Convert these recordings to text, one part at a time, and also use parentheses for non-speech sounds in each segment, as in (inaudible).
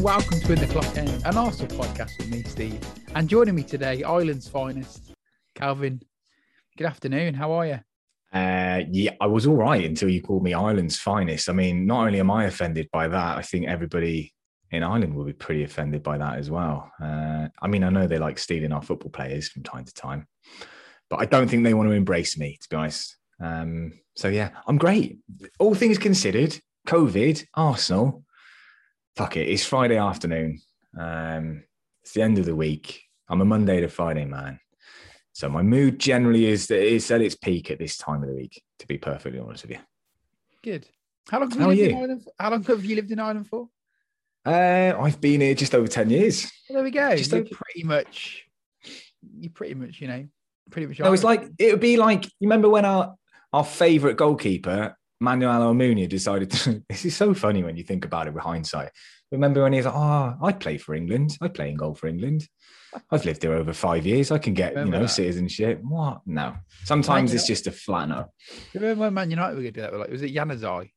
and welcome to In the Clock End, an Arsenal podcast with me, Steve. And joining me today, Ireland's finest, Calvin. Good afternoon. How are you? Uh, yeah, I was all right until you called me Ireland's finest. I mean, not only am I offended by that, I think everybody in Ireland will be pretty offended by that as well. Uh, I mean, I know they like stealing our football players from time to time, but I don't think they want to embrace me, to be honest. Um, so yeah, I'm great. All things considered, COVID, Arsenal, fuck it. It's Friday afternoon. Um, it's the end of the week. I'm a Monday to Friday man. So my mood generally is is at its peak at this time of the week, to be perfectly honest with you. Good. How long have How you lived in you? Ireland? How long have you lived in Ireland for? Uh, I've been here just over 10 years. Well, there we go. Just over- pretty much, you pretty much, you know, pretty much. No, it's Irish. like it would be like you remember when our our favourite goalkeeper, Manuel Almunia, decided to (laughs) this is so funny when you think about it with hindsight. Remember when he was like, Oh, I play for England, I play in goal for England. I've lived here over five years. I can get, Remember you know, that. citizenship. What? No. Sometimes it's just a flat no. Remember when Man United were going to do that? Like, was it Januzaj?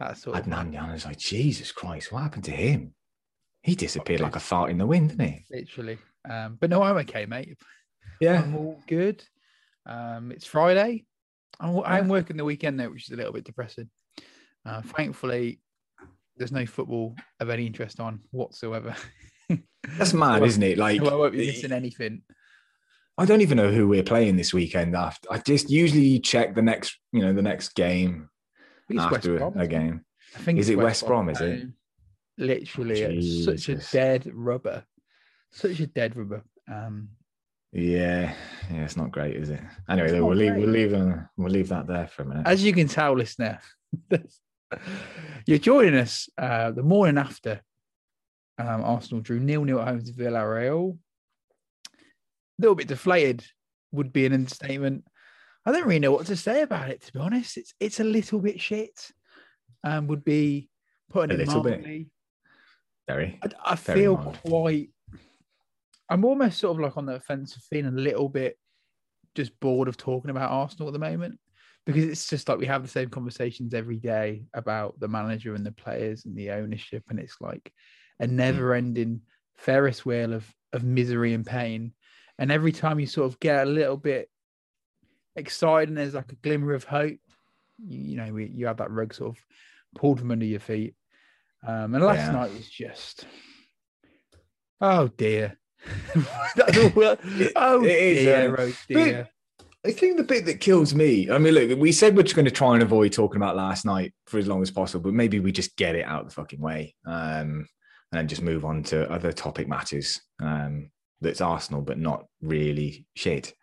That sort of. Adnan like, Jesus Christ, what happened to him? He disappeared like a fart in the wind, didn't he? Literally. Um, but no, I'm okay, mate. Yeah. I'm all good. Um, it's Friday. I'm, I'm working the weekend though, which is a little bit depressing. Uh, thankfully, there's no football of any interest on whatsoever. (laughs) That's mad, isn't it? Like I won't be missing anything. I don't even know who we're playing this weekend after. I just usually check the next, you know, the next game West after Brom, a game. I think Is it West Brom, is it? Literally, it's such a dead rubber. Such a dead rubber. Um, Yeah, yeah, it's not great, is it? Anyway, It's though, not we'll leave, great. we'll leave, uh, we'll leave that there for a minute. as you can tell, listener, (laughs) you're joining us uh, the morning after um, Arsenal drew nil nil at home to Villarreal. A little bit deflated would be an understatement. I don't really know what to say about it, to be honest. It's it's a little bit shit. Um, would be putting A it little bit. mildly. Very. I, I Very feel mild. quite. I'm almost sort of like on the fence of feeling a little bit just bored of talking about Arsenal at the moment because it's just like we have the same conversations every day about the manager and the players and the ownership, and it's like a Hmm. never-ending Ferris wheel of of misery and pain. And every time you sort of get a little bit excited and there's like a glimmer of hope, you, you know, we, you have that rug sort of pulled from under your feet. Um, and last Yeah. night was just, oh dear. That's all, oh it is, dear, uh. I think the bit that kills me, I mean, look, we said we're just going to try and avoid talking about last night for as long as possible, but maybe we just get it out the fucking way um, and then just move on to other topic matters um, that's Arsenal, but not really shit.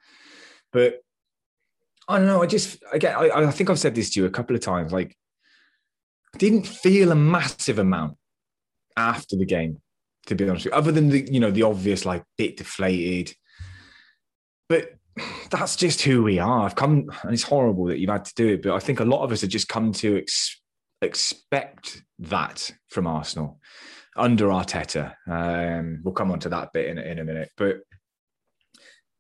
But I don't know. I just, again, I, I think I've said this to you a couple of times. Like, I didn't feel a massive amount after the game, to be honest other than the, you know, the obvious, like, bit deflated. But (sighs) that's just who we are. I've come, and it's horrible that you've had to do it, but I think a lot of us have just come to ex- expect that from Arsenal under Arteta. Um, we'll come on to that bit in, in a minute, but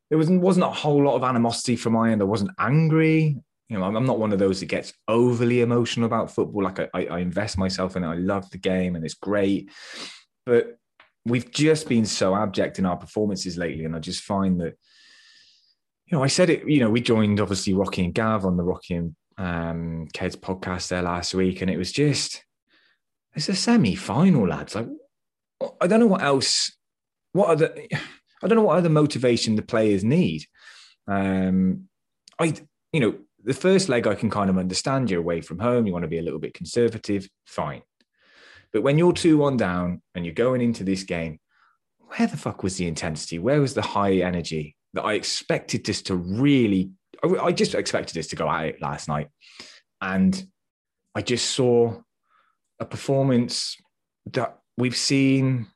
there wasn't wasn't a whole lot of animosity from my end. I wasn't angry. You know, I'm, I'm not one of those that gets overly emotional about football. Like I, I, I invest myself in it. I love the game and it's great, but we've just been so abject in our performances lately, and I just find that you know, I said it, you know, we joined obviously Rocky and Gav on the Rocky and um, Keds podcast there last week, and it was just, it's a semi final, lads. Like, I don't know what else, what other, (sighs) I don't know what other motivation the players need. Um, I, you know, the first leg I can kind of understand you're away from home, you want to be a little bit conservative, fine. But when you're 2 1 down and you're going into this game, where the fuck was the intensity? Where was the high energy that I expected this to really? I, I just expected this to go at it last night, and I just saw a performance that we've seen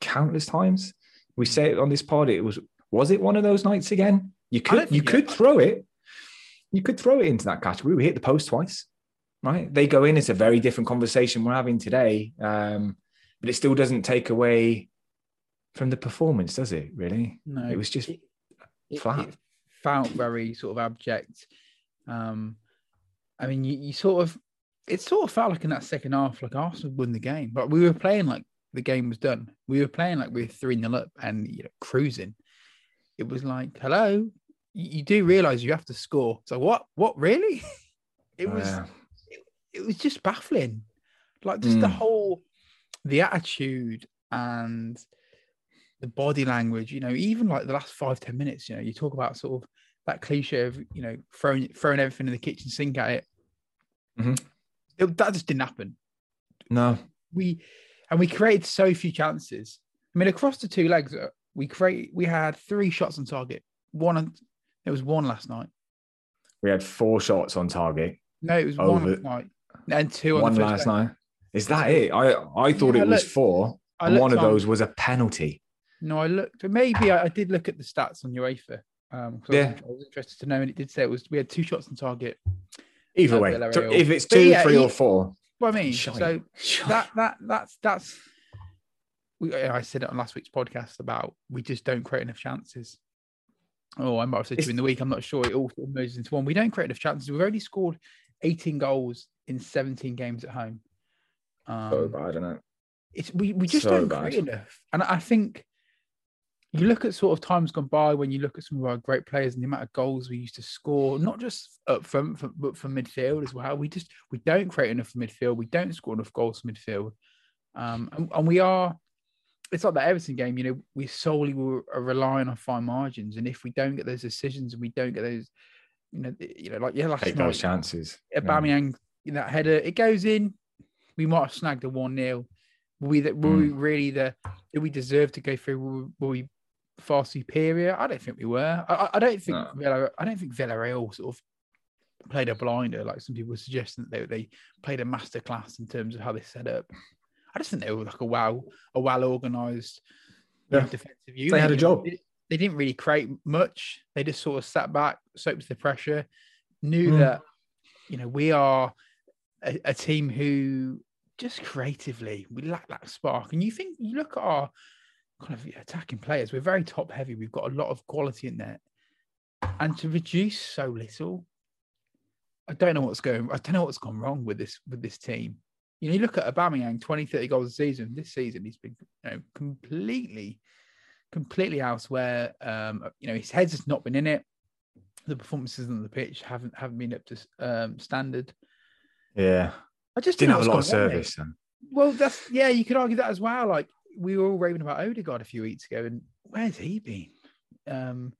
countless times. We say it on this pod. It was was it one of those nights again? You could you could throw it. You could throw it into that category. We hit the post twice, right? They go in. It's a very different conversation we're having today, um, but it still doesn't take away from the performance, does it? Really? No, It was just it, flat. it felt very sort of abject. Um, I mean, you, you sort of, it sort of felt like in that second half, like Arsenal won the game, but we were playing like the game was done. We were playing like we were three 0 up and you know cruising. It was like, hello, you, you do realize you have to score. So what? What really? (laughs) it was. Yeah. It, was just baffling. Like just the Mm. whole, the attitude and the body language. You know, even like the last five ten minutes. You know, you talk about sort of that cliche of you know throwing throwing everything in the kitchen sink at it. Mhm. It- that just didn't happen No. we and we created so few chances. I mean, across the two legs, uh, we create we had three shots on target. One, on- there was one last night. We had four shots on target. No, it was one Over- last night, and two on One last night. Is that it? I I thought Yeah, it was four. And one of on- those was a penalty. No, I looked. Maybe I, I did look at the stats on UEFA. Um, I, Yeah. I was interested to know, and it did say it was we had two shots on target. Either Uh, way, if it's two, yeah, three, or four, Well, I mean, Shite. so Shite. that that that's that's. We, I said it on last week's podcast about we just don't create enough chances. Oh, I might have said to It's- you in the week. I'm not sure. It all merges into one. We don't create enough chances. We've already scored 18 goals in 17 games at home. Um, so bad, isn't it? it's we, we just So don't bad. create enough. And I think you look at sort of times gone by when you look at some of our great players and the amount of goals we used to score, not just up front, for, but from midfield as well. We just we don't create enough for midfield. We don't score enough goals for midfield. Um, and, and we are. It's like the Everton game, you know. We solely were are relying on fine margins, and if we don't get those decisions and we don't get those, you know, you know, like yeah, last Take night, those chances. Yeah. Aubameyang, that header, it goes in. We might have snagged a one 0 Were we that? Were we Mm. really the? Did we deserve to go through? Were, were we far superior? I don't think we were. I, I- don't think. No. Villa, I don't think Villarreal sort of played a blinder like some people were suggesting that they they played a masterclass in terms of how they set up. I just think they were like a well a well organized Yeah. defensive unit. They had a job. They, they didn't really create much. They just sort of sat back, soaked the pressure, knew Mm. that you know we are a, a team who just creatively we lack that spark. And you think you look at our kind of attacking players, we're very top heavy. We've got a lot of quality in there, and to reduce so little, I don't know what's going. I don't know what's gone wrong with this with this team. You know, you look at Aubameyang, 20, 30 goals a season. This season, he's been you know completely, completely elsewhere. Um, you know, his head's just not been in it. The performances on the pitch haven't haven't been up to um, standard. Yeah. I just Didn't have a lot of gone wrong, mate. service. Then. Well, that's yeah, you could argue that as well. Like we were all raving about Odegaard a few weeks ago, and where's he been? Um,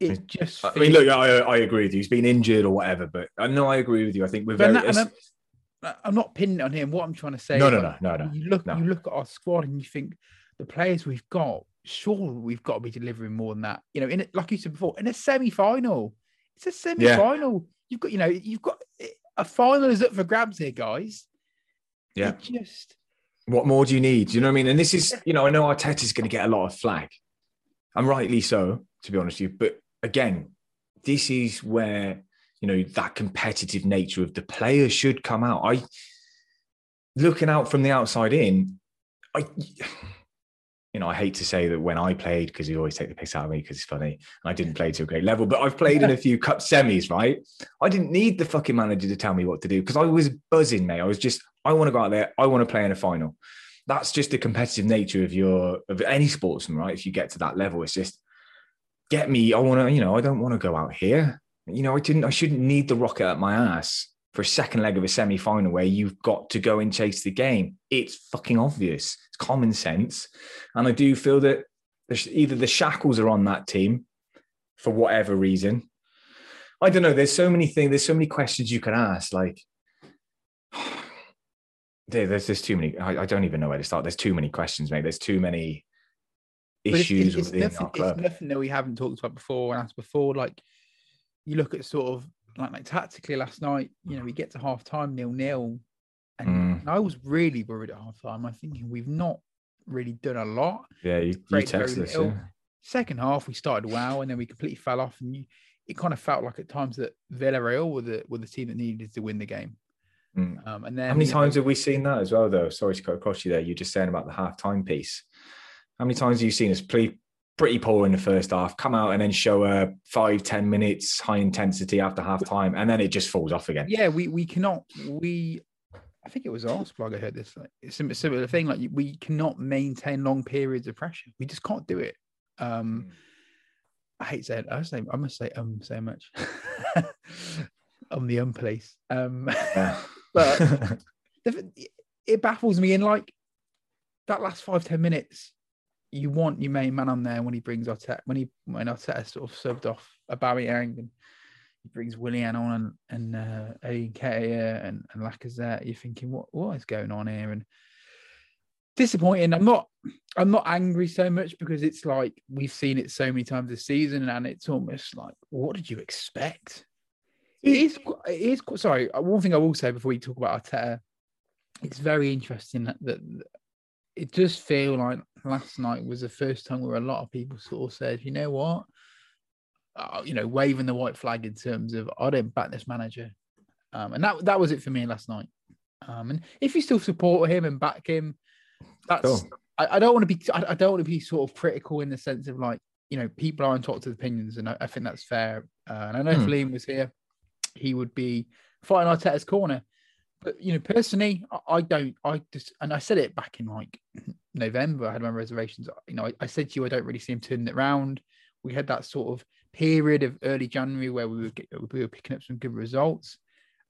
it just. I mean, look, I, I agree with you. He's been injured or whatever, but I know I agree with you. I think we're very. that- I'm- I'm not pinning it on him. What I'm trying to say, No, is, no, like, no, no, no, You look, no. you look at our squad, and you think the players we've got. Sure, we've got to be delivering more than that. You know, in it, like you said before, in a semi-final, it's a semi-final. You've got, you know, you've got a final is up for grabs here, guys. Yeah. It just What more do you need? You know what I mean? And this is, you know, I know Arteta's going to get a lot of flag, and rightly so, to be honest with you. But again, this is where you know that competitive nature of the players should come out. I looking out from the outside in, I. You know, I hate to say that when I played, because you always take the piss out of me because it's funny, and I didn't play to a great level, but I've played in a (laughs) few cup semis, right? I didn't need the fucking manager to tell me what to do because I was buzzing, mate. I was just, I want to go out there, I want to play in a final. That's just the competitive nature of your of any sportsman, right? If you get to that level, it's just get me. I want to, you know, I don't want to go out here. You know, I didn't, I shouldn't need the rocket at my ass for a second leg of a semi-final where you've got to go and chase the game. It's fucking obvious. It's common sense. And I do feel that there's either the shackles are on that team for whatever reason. I don't know. There's so many things. There's so many questions you can ask. Like, (sighs) there's there's too many. I, I don't even know where to start. There's too many questions, mate. There's too many it's- issues it's, it's within nothing, our club. It's nothing that we haven't talked about before and asked before. Like you look at sort of like, like tactically last night, you know, we get to half time nil nil. And, Mm. and I was really worried at half time. I'm thinking we've not really done a lot. yeah, you, you text us. Yeah. Second half, we started well, and then we completely fell off. And you, it kind of felt like at times that Villarreal were the were the team that needed to win the game. Mm. Um, and then How many times have we seen that as well, though? Sorry to cut across you there. You're just saying about the half-time piece. How many times have you seen us play pretty poor in the first half, come out and then show a five, 10 minutes high intensity after half time, and then it just falls off again? yeah, we we cannot we I think it was Arsblog. I heard this. Like, it's a similar thing. Like we cannot maintain long periods of pressure. We just can't do it. Um, Mm. I hate saying. I say. I must say um so much. (laughs) I'm the um police. Um, Yeah. (laughs) but (laughs) the- it baffles me. In like that last five ten minutes, you want your main man on there when he brings Arteta when he when Arteta sort of subbed off a Barry Aubameyang and he brings Willian on and and uh, Eddie Nketiah and and Lacazette. You're thinking what what is going on here and disappointing. I'm not I'm not angry so much because it's like we've seen it so many times this season and it's almost like what did you expect? It is it is Sorry. One thing I will say before we talk about Arteta, it's very interesting that, that it does feel like last night was the first time where a lot of people sort of said, you know what, uh, you know, waving the white flag in terms of I don't back this manager, um, and that that was it for me last night. Um, and if you still support him and back him, that's Cool. I, I don't want to be I, I don't want to be sort of critical in the sense of like you know people are entitled to opinions and I, I think that's fair. Uh, and I know if Hmm. Liam was here, he would be fighting Arteta's corner. But you know, personally, I, I don't. I just and I said it back in like November. I had my reservations. You know, I, I said to you, I don't really see him turning it round. We had that sort of period of early January where we were we were picking up some good results,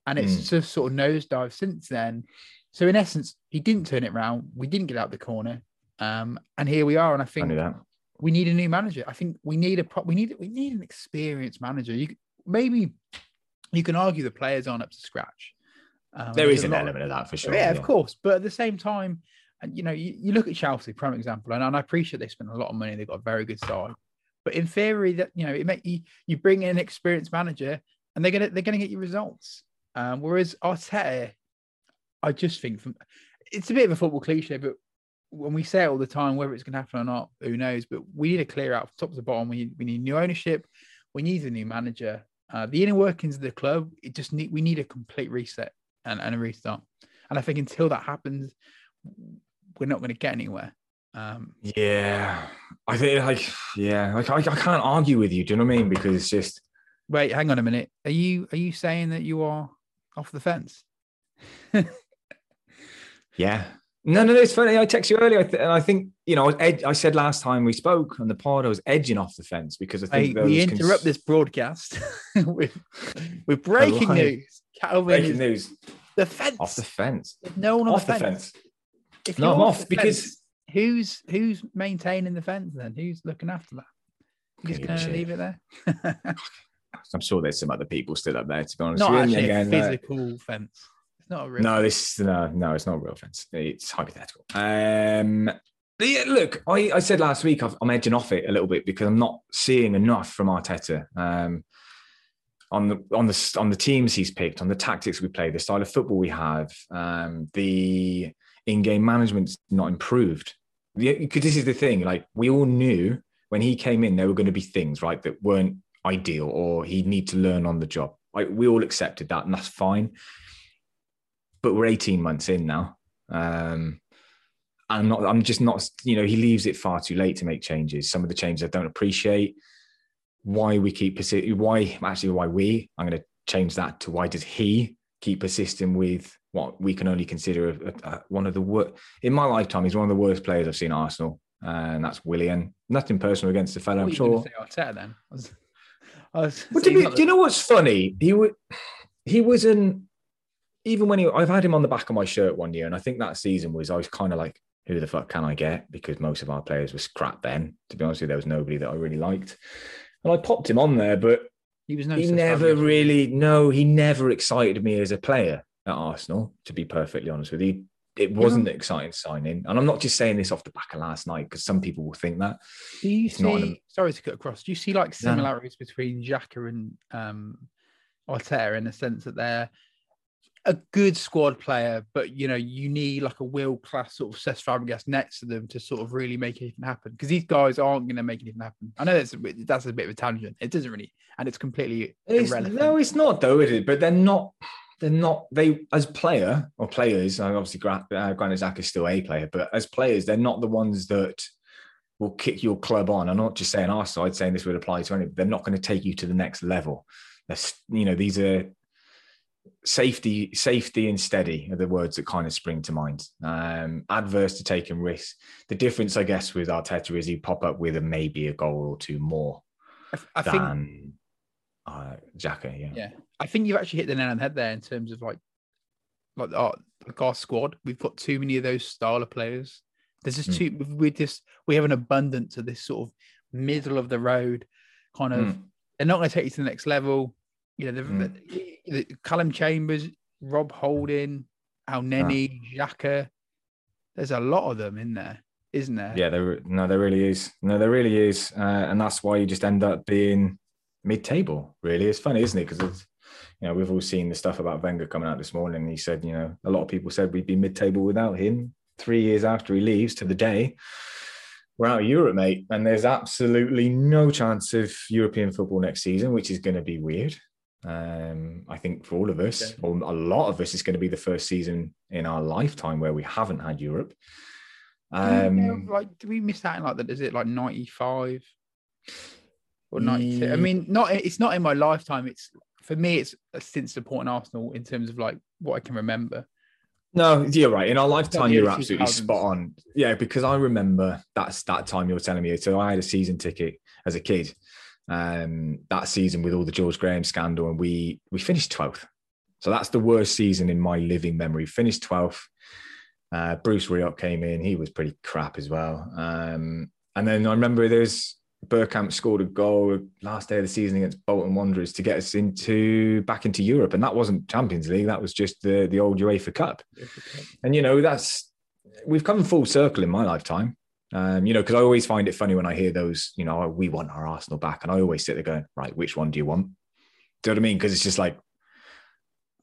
and it's Mm. just sort of nosedive since then. So in essence, he didn't turn it round. We didn't get out the corner, um, and here we are. And I I think that. we need a new manager. I think we need a pro- we need we need an experienced manager. You maybe you can argue the players aren't up to scratch. Um, there's an element of that for sure. yeah, of course. But at the same time, and you know, you, you look at Chelsea, prime example, and, and I appreciate they spent a lot of money. They've got a very good side. But in theory, that you know, it make you you bring in an experienced manager, and they're gonna they're gonna get you results. Um, whereas Arteta, I just think from it's a bit of a football cliche, but when we say it all the time, whether it's going to happen or not, who knows? But we need to clear out from top to bottom. We need, we need new ownership. We need a new manager. Uh, the inner workings of the club, it just need we need a complete reset and, and a restart. And I think until that happens, we're not going to get anywhere. Um, Yeah, I think like yeah, like I, I can't argue with you. Do you know what I mean? Because it's just wait, hang on a minute. Are you are you saying that you are off the fence? (laughs) yeah. No, no, no. It's funny. I texted you earlier, I th- and I think you know, I, ed- I said last time we spoke on the pod, I was edging off the fence because I think there we was cons- interrupt this broadcast (laughs) with with breaking news. Calvin breaking news the fence. off the fence. There's no one on Off the the fence. fence. If No, I'm off because- fence, who's who's maintaining the fence then? Who's looking after that? You just a gonna leave it there? (laughs) I'm sure there's some other people still up there. To be honest, Not with actually a again, uh, physical fence. It's not a real. No, this no, no, it's not a real fence. It's hypothetical. Um, yeah, look, I, I said last week I've, I'm edging off it a little bit because I'm not seeing enough from Arteta um, on the on the on the teams he's picked, on the tactics we play, the style of football we have, um, the in-game management's not improved. Because this is the thing, like we all knew when he came in, there were going to be things right that weren't ideal, or he'd need to learn on the job. Like we all accepted that, and that's fine but we're 18 months in now. Um, I'm not, I'm just not, you know, he leaves it far too late to make changes. Some of the changes I don't appreciate. Why we keep why actually, why we, I'm going to change that to why does he keep persisting with what we can only consider a, a, one of the worst, in my lifetime, he's one of the worst players I've seen at Arsenal. And that's Willian. Nothing personal against the fellow, I'm you sure. Arteta then? I was, I was Well, to saying be, not do you know what's funny? He was he wasn't even when he. I've had him on the back of my shirt one year, and I think that season was I was kind of like, who the fuck can I get? Because most of our players were scrap then. To be honest with you, there was nobody that I really liked, and I popped him on there, but he was no. he never really. No, he never excited me as a player at Arsenal. To be perfectly honest with you. It wasn't an exciting signing, and I'm not just saying this off the back of last night because some people will think that. Do you It's not see? an- Sorry to cut across. Do you see like No, no. similarities between Xhaka and um, Arteta in the sense that they're a good squad player, but you know you need like a world class sort of Cesc Fabregas next to them to sort of really make anything happen because these guys aren't going to make anything happen. I know that's a bit, that's a bit of a tangent. It doesn't really, and it's completely It's, irrelevant. no, it's not though, is it? But they're not. They're not. They as player or players. and Obviously, Gra- uh, Granit Xhaka is still a player, but as players, they're not the ones that will kick your club on. I'm not just saying our side, saying this would apply to any. They're not going to take you to the next level. That's you know these are safety, safety, and steady are the words that kind of spring to mind. Um, adverse to taking risks. The difference, I guess, with Arteta is he pop up with a maybe a goal or two more I, I than think uh, Xhaka. Yeah. yeah, I think you've actually hit the nail on the head there in terms of like like our, like our squad. We've got too many of those style of players. There's just Mm. too we just we have an abundance of this sort of middle of the road kind of. Mm. They're not going to take you to the next level. You know, the, Mm. the, the Calum Chambers, Rob Holding, Elneny, Xhaka. There's a lot of them in there, isn't there? Yeah, there. No, there really is. No, there really is, uh, and that's why you just end up being mid-table. Really, it's funny, isn't it? Because it's, you know, we've all seen the stuff about Wenger coming out this morning. He said, you know, a lot of people said we'd be mid-table without him. Three years after he leaves, to the day, we're out of Europe, mate, and there's absolutely no chance of European football next season, which is going to be weird. Um, I think for all of us, or a lot of us, it's going to be the first season in our lifetime where we haven't had Europe. Do you know, Um, like, do we miss out in like that? Is it like 95 or 92? I mean, not it's not in my lifetime. It's for me, it's since supporting Arsenal in terms of like what I can remember. No, you're right. In our lifetime, you're absolutely 2000s. spot on. Yeah, because I remember that's that time you were telling me. So I had a season ticket as a kid. Um, that season with all the George Graham scandal, and we we finished twelfth. So that's the worst season in my living memory. Finished twelfth. Uh, Bruce Rioch came in. He was pretty crap as well. Um, and then I remember there's Bergkamp scored a goal last day of the season against Bolton Wanderers to get us into back into Europe, and that wasn't Champions League. That was just the the old UEFA Cup. And you know, that's we've come full circle in my lifetime. Um, you know, because I always find it funny when I hear those, you know, "Oh, we want our Arsenal back, and I always sit there going, right, which one do you want? Do you know what I mean? Because it's just like,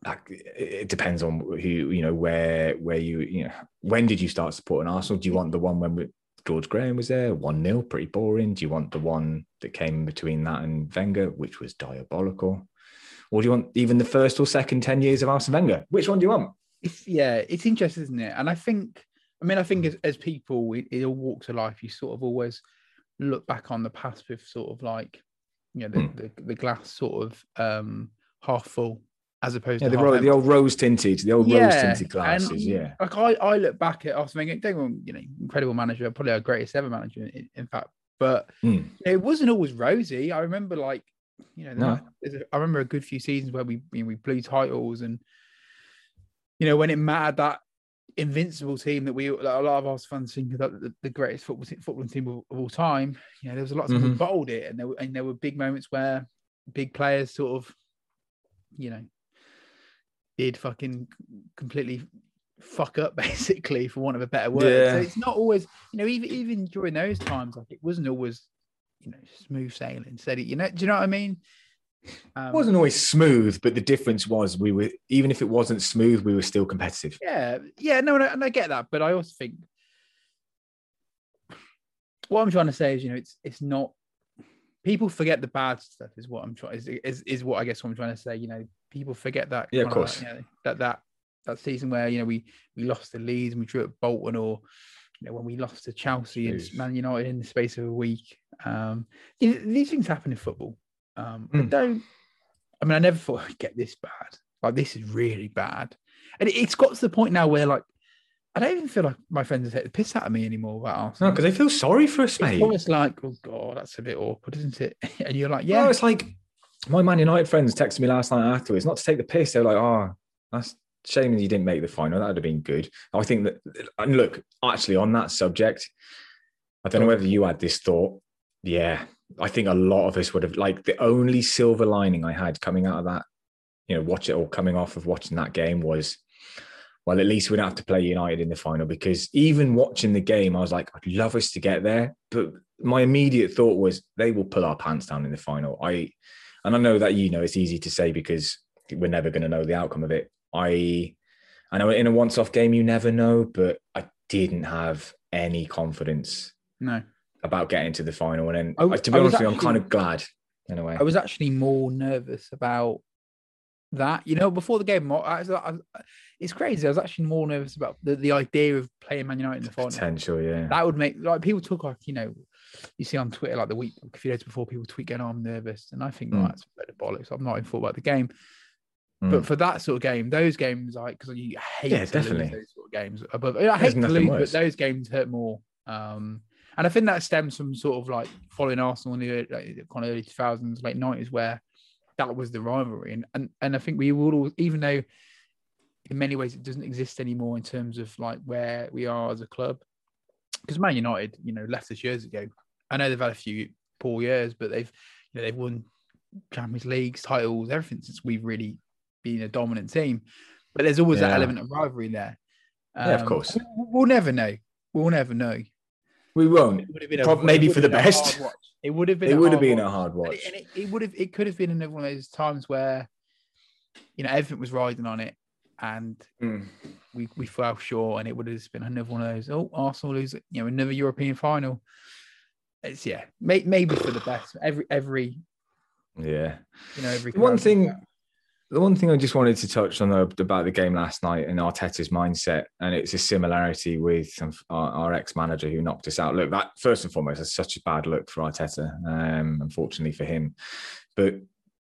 like it depends on who, you know, where, where you, you know, when did you start supporting Arsenal? Do you want the one when we, George Graham was there, one 0 pretty boring? Do you want the one that came between that and Wenger, which was diabolical? Or do you want even the first or second 10 years of Arsene Wenger? Which one do you want? It's yeah, it's interesting, isn't it? And I think, I mean, I think as, as people in, in all walks of life, you sort of always look back on the past with sort of like, you know, the, Hmm. the, the glass sort of um half full as opposed Yeah, to the, ro- the old rose tinted, the old rose tinted glasses. and, yeah. Like I, I look back at Arsene Wenger, don't get me wrong, you know, incredible manager, probably our greatest ever manager, in, in fact. But know, it wasn't always rosy. I remember, like, you know, No. I remember a good few seasons where we you know, we blew titles, and you know, when it mattered, that invincible team that we that a lot of us fans think that the, the greatest football te- footballing team of, of all time. You know, there was a lot of we Mhm. bottled it, and there were and there were big moments where big players sort of, you know, did fucking completely fuck up (laughs) basically for want of a better word. So it's not always, you know, even even during those times, like it wasn't always, you know, smooth sailing, said it You know, do you know what I mean? Um, It wasn't always smooth, but the difference was we were even if it wasn't smooth, we were still competitive. Yeah, yeah, no, and I, and I get that, but I also think what I'm trying to say is, you know, it's it's not people forget the bad stuff. Is what I'm trying is, is is what I guess what I'm trying to say. You know, people forget that. Yeah, of kinda like, course. you know, that that that season where you know we we lost the Leeds and we drew at Bolton, or you know when we lost to Chelsea and Man United in the space of a week. Um, you know, these things happen in football. Um, I Mm. don't. I mean, I never thought I'd get this bad. Like this is really bad, and it, it's got to the point now where like I don't even feel like my friends are taking the piss out of me anymore about No, because they feel sorry for us, it's almost like, oh god, that's a bit awkward, isn't it? (laughs) And you're like, Yeah, yeah, it's like my Man United friends texted me last night afterwards, not to take the piss. They're like, "Oh, that's shame that you didn't make the final. That would have been good." I think that, and look, actually, on that subject, I don't know whether you had this thought. Yeah, I think a lot of us would have like the only silver lining I had coming out of that, you know, watch it or coming off of watching that game was, well, at least we don't have to play United in the final because even watching the game, I was like, I'd love us to get there, but my immediate thought was they will pull our pants down in the final. I, and I know that you know it's easy to say because we're never going to know the outcome of it. I, I know in a once-off game you never know, but I didn't have any confidence no. About getting to the final. And then, I to be was honest with you, I'm kind of glad in a way. I was actually more nervous about that. You know, before the game, I was, I, it's crazy. I was actually more nervous about the, the idea of playing Man United in the final. Potential, yeah. That would make like people talk like you know, you see on Twitter like the week a few days before people tweet going, oh, "I'm nervous," and I think Mm. well, that's a load of bollocks. I'm not in full about the game. Mm. But for that sort of game, those games like because you hate Yeah, to definitely. lose those sort of games. Above, I hate to lose, worse. but those games hurt more. Um, and I think that stems from sort of like following Arsenal in the like, kind of early 2000s, late 90s, where that was the rivalry. And and, and I think we would all, even though in many ways it doesn't exist anymore in terms of like where we are as a club, because Man United, you know, left us years ago. I know they've had a few poor years, but they've you know they've won Champions Leagues, titles, everything since we've really been a dominant team. But there's always that element of rivalry there. Yeah, of Um, course. We'll never know. We'll never know. We won't. It would have been Prob- it maybe for the best. It would have been. It a would have hard been a watch. hard And watch. it, and it, it would have. It could have been another one of those times where, you know, everything was riding on it, and Mm. we we fell short, and it would have just been another one of those. Oh, Arsenal lose, you know, another European final. It's yeah, may, maybe for the best. Every every Yeah. you know every one club- thing, the one thing I just wanted to touch on about the game last night and Arteta's mindset, and it's a similarity with our, our ex-manager who knocked us out. Look, that first and foremost, that's such a bad look for Arteta, um, unfortunately for him. But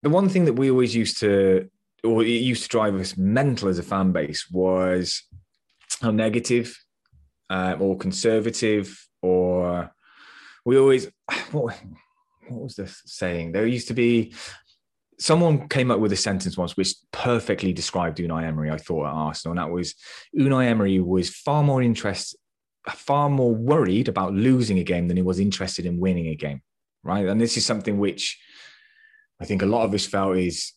the one thing that we always used to, or it used to drive us mental as a fan base, was how negative uh, or conservative, or we always (sighs) what, what was the saying? There used to be someone came up with a sentence once which perfectly described Unai Emery, I thought, at Arsenal. And that was Unai Emery was far more interested, far more worried about losing a game than he was interested in winning a game. Right. And this is something which I think a lot of us felt is,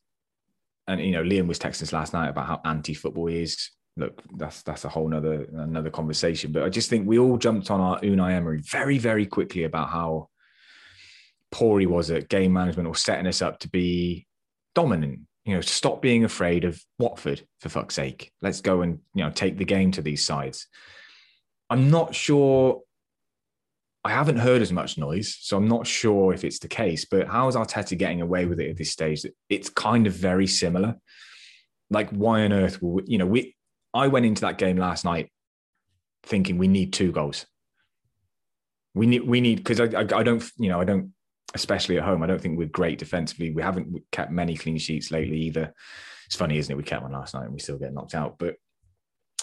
and you know, Liam was texting us last night about how anti-football he is. Look, that's that's a whole nother another conversation. But I just think we all jumped on our Unai Emery very, very quickly about how poor he was at game management or setting us up to be dominant. You know, stop being afraid of Watford for fuck's sake. Let's go and you know take the game to these sides. I'm not sure. I haven't heard as much noise, so I'm not sure if it's the case. But how is Arteta getting away with it at this stage? It's kind of very similar. Like, why on earth will we, you know? We I went into that game last night thinking we need two goals. We need we need because I, I I don't you know I don't especially at home I don't think we're great defensively. We haven't kept many clean sheets lately either. It's funny, isn't it? We kept one last night and we still get knocked out. But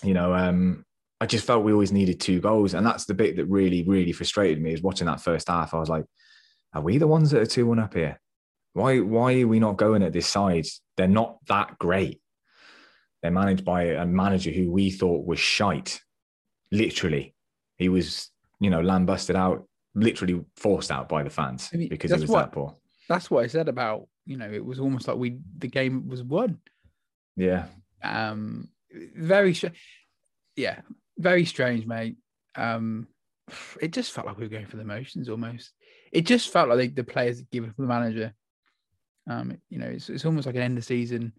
you know, um, I just felt we always needed two goals, and that's the bit that really really frustrated me. Is watching that first half, I was like, are we the ones that are two one up here? Why why are we not going at this side? They're not that great. They're managed by a manager who we thought was shite. Literally, he was you know lambusted out, literally forced out by the fans I mean, because it was what- that poor. That's what I said about you know it was almost like we the game was won. Yeah, Um, very str- yeah, very strange, mate. Um, it just felt like we were going for the motions almost. It just felt like they, the players had given up the manager. Um, you know, it's, it's almost like an end of season.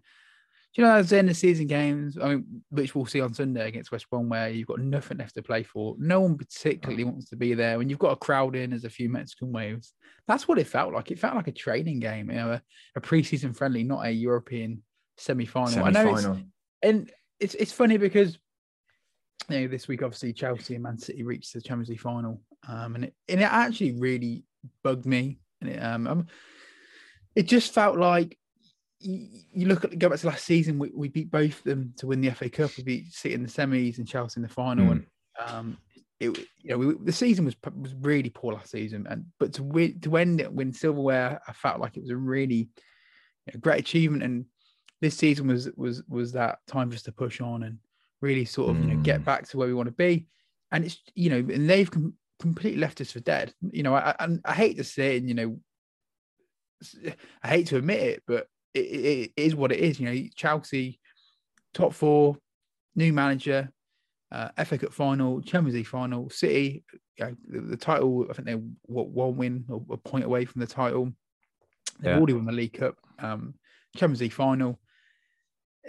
You know those end of season games? I mean, which we'll see on Sunday against West Brom, where you've got nothing left to play for. No one particularly wants to be there. When you've got a crowd in, there's a few Mexican waves. That's what it felt like. It felt like a training game, you know, a, a preseason friendly, not a European semi-final. I know it's, and it's it's funny because you know this week obviously Chelsea and Man City reached the Champions League final, um, and it and it actually really bugged me, and it um, um it just felt like you, you look at go back to last season, we, we beat both of them to win the FA Cup, we beat City in the semis and Chelsea in the final, Mm. and um. It, you know, we, the season was was really poor last season, and but to win to end it win silverware, I felt like it was a really you know, great achievement. And this season was was was that time just to push on and really sort of you know get Mm. back to where we want to be. And it's you know, and they've com- completely left us for dead. You know, I, I I hate to say it, and you know, I hate to admit it, but it, it, it is what it is. You know, Chelsea top four, new manager, uh, FA Cup final, Champions League final, City. You know, the, the title, I think they're what one win or a point away from the title. They've Yeah. already won the League Cup, um, Champions League final.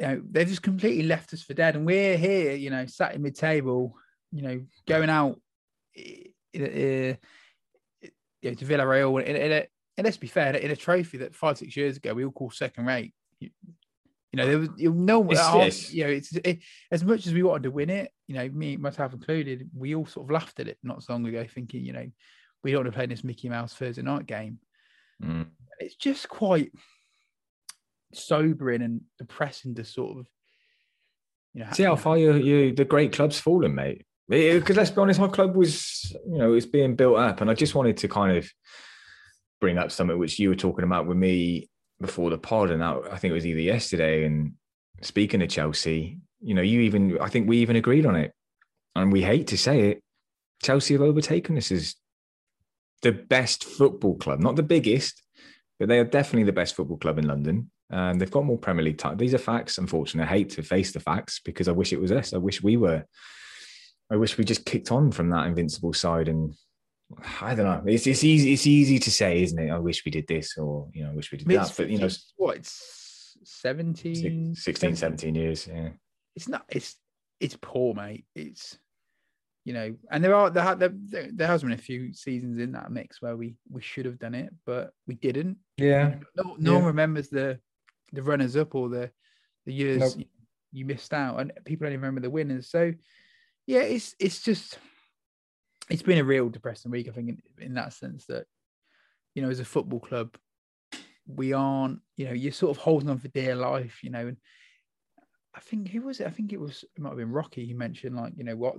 You know, they've just completely left us for dead, and we're here, you know, sat in mid-table, you know, going out, you know, to Villarreal, in, in a, and let's be fair, in a trophy that five six years ago we all call second rate. You, you know, there was you know, It's- half- it's- you know, it's it, as much as we wanted to win it. You know, me myself included, we all sort of laughed at it not so long ago, thinking, you know, we don't want to play this Mickey Mouse Thursday night game Mm. it's just quite sobering and depressing to sort of you know See how far you, you the great club's fallen, mate. Because let's be honest, our club was, you know, it's being built up, and I just wanted to kind of bring up something which you were talking about with me before the pod, and that, I think it was either yesterday. And speaking of Chelsea, you know, you even, I think we even agreed on it, and we hate to say it, Chelsea have overtaken us as the best football club, not the biggest, but they are definitely the best football club in London. Um, they've got more Premier League titles. These are facts. Unfortunately, I hate to face the facts because I wish it was us. I wish we were. I wish we just kicked on from that invincible side. And I don't know. It's, it's easy. It's easy to say, isn't it? I wish we did this, or you know, I wish we did that. But you know, what it's 17 16, 17 years. Yeah. it's not it's it's poor mate it's you know and there are there, there, there has been a few seasons in that mix where we we should have done it but we didn't Yeah. no, no one remembers the the runners up or the the years Nope. you, you missed out and people only remember the winners so yeah it's it's just it's been a real depressing week i think in, in that sense that you know as a football club we aren't you know you're sort of holding on for dear life you know and i think who was it i think it was it might have been rocky he mentioned like you know what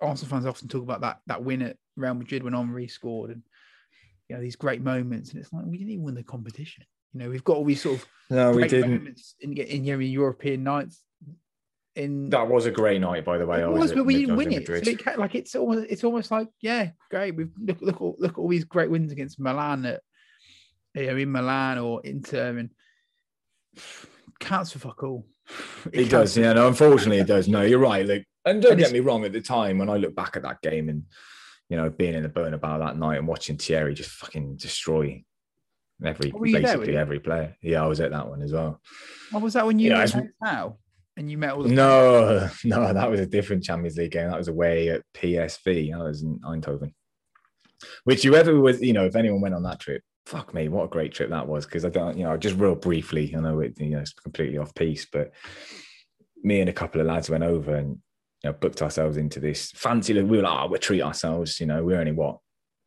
arsenal fans often talk about that that win at real madrid when henry scored and you know these great moments and it's like we didn't even win the competition you know we've got all these sort of No, we didn't. moments in, in, in European nights. In That was a great night, by the way. it was, but we didn't win it. It like it's almost it's almost like yeah, great. We've look look all- look at all these great wins against Milan at you know in Milan or Inter and counts for fuck all. It counts does, yeah. No, unfortunately, it does. No, you're right. Like, and don't And get me wrong. At the time, when I look back at that game, and you know, being in the Bernabeu that night and watching Thierry just fucking destroy every you there, basically every player. Yeah, I was at that one as well. What was that when you Yeah, were it's- in hotel and you met all the No, (laughs) no, that was a different Champions League game. That was away at PSV. That was in Eindhoven. Which whoever was, you know, if anyone went on that trip, fuck me, what a great trip that was. Because I don't, you know, just real briefly, I know it, you know, it's completely off piece, but me and a couple of lads went over and you know booked ourselves into this fancy. We were like, oh, we'll treat ourselves. You know, we're only what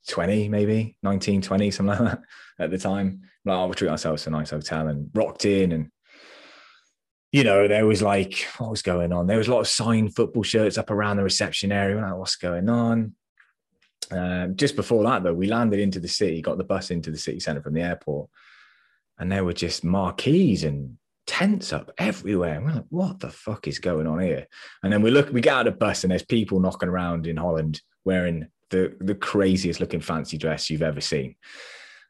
20, maybe 19, 20, something like that (laughs) at the time. Like, oh, we'll treat ourselves to a nice hotel and rocked in and you know, there was like, what was going on? There was a lot of signed football shirts up around the reception area. Like, what's going on? Um, just before that, though, we landed into the city, got the bus into the city centre from the airport, and there were just marquees and tents up everywhere. And we're like, what the fuck is going on here? And then we look, we get out of the bus, and there's people knocking around in Holland wearing the the craziest looking fancy dress you've ever seen.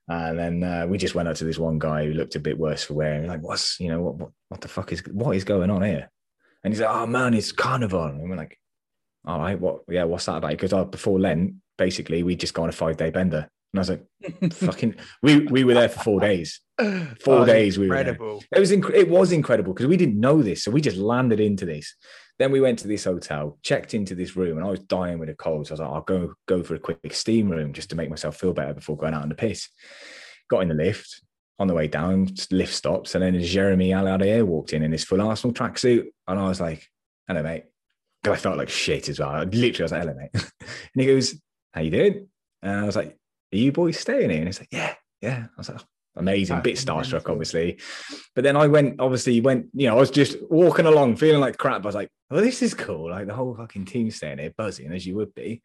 And then uh, we just went up to this one guy who looked a bit worse for wear. We're like, what's you know what, what what the fuck is what is going on here? And he's like, oh man, it's carnival. And we're like, all right, what? Yeah, what's that about? Because uh, before Lent, basically, we just go on a five day bender. And I was like, (laughs) fucking, we we were there for four (laughs) days. Four Oh, days we were there. incredible. It was inc- it was incredible because we didn't know this, so we just landed into this. Then we went to this hotel, checked into this room, and I was dying with a cold. So I was like, I'll go go for a quick steam room just to make myself feel better before going out on the piss. Got in the lift. On the way down, lift stops, and then Jeremie Aliadiere walked in in his full Arsenal tracksuit, and I was like, "Hello, mate." 'Cause I felt like shit as well. I literally was like, "Hello, mate," (laughs) and he goes, "How you doing?" And I was like, "Are you boys staying here?" And he's like, "Yeah, yeah." I was like, "Amazing." Bit starstruck, obviously. But then I went, obviously, went, you know, I was just walking along feeling like crap. I was like, well, this is cool. Like the whole fucking team staying here, buzzing as you would be.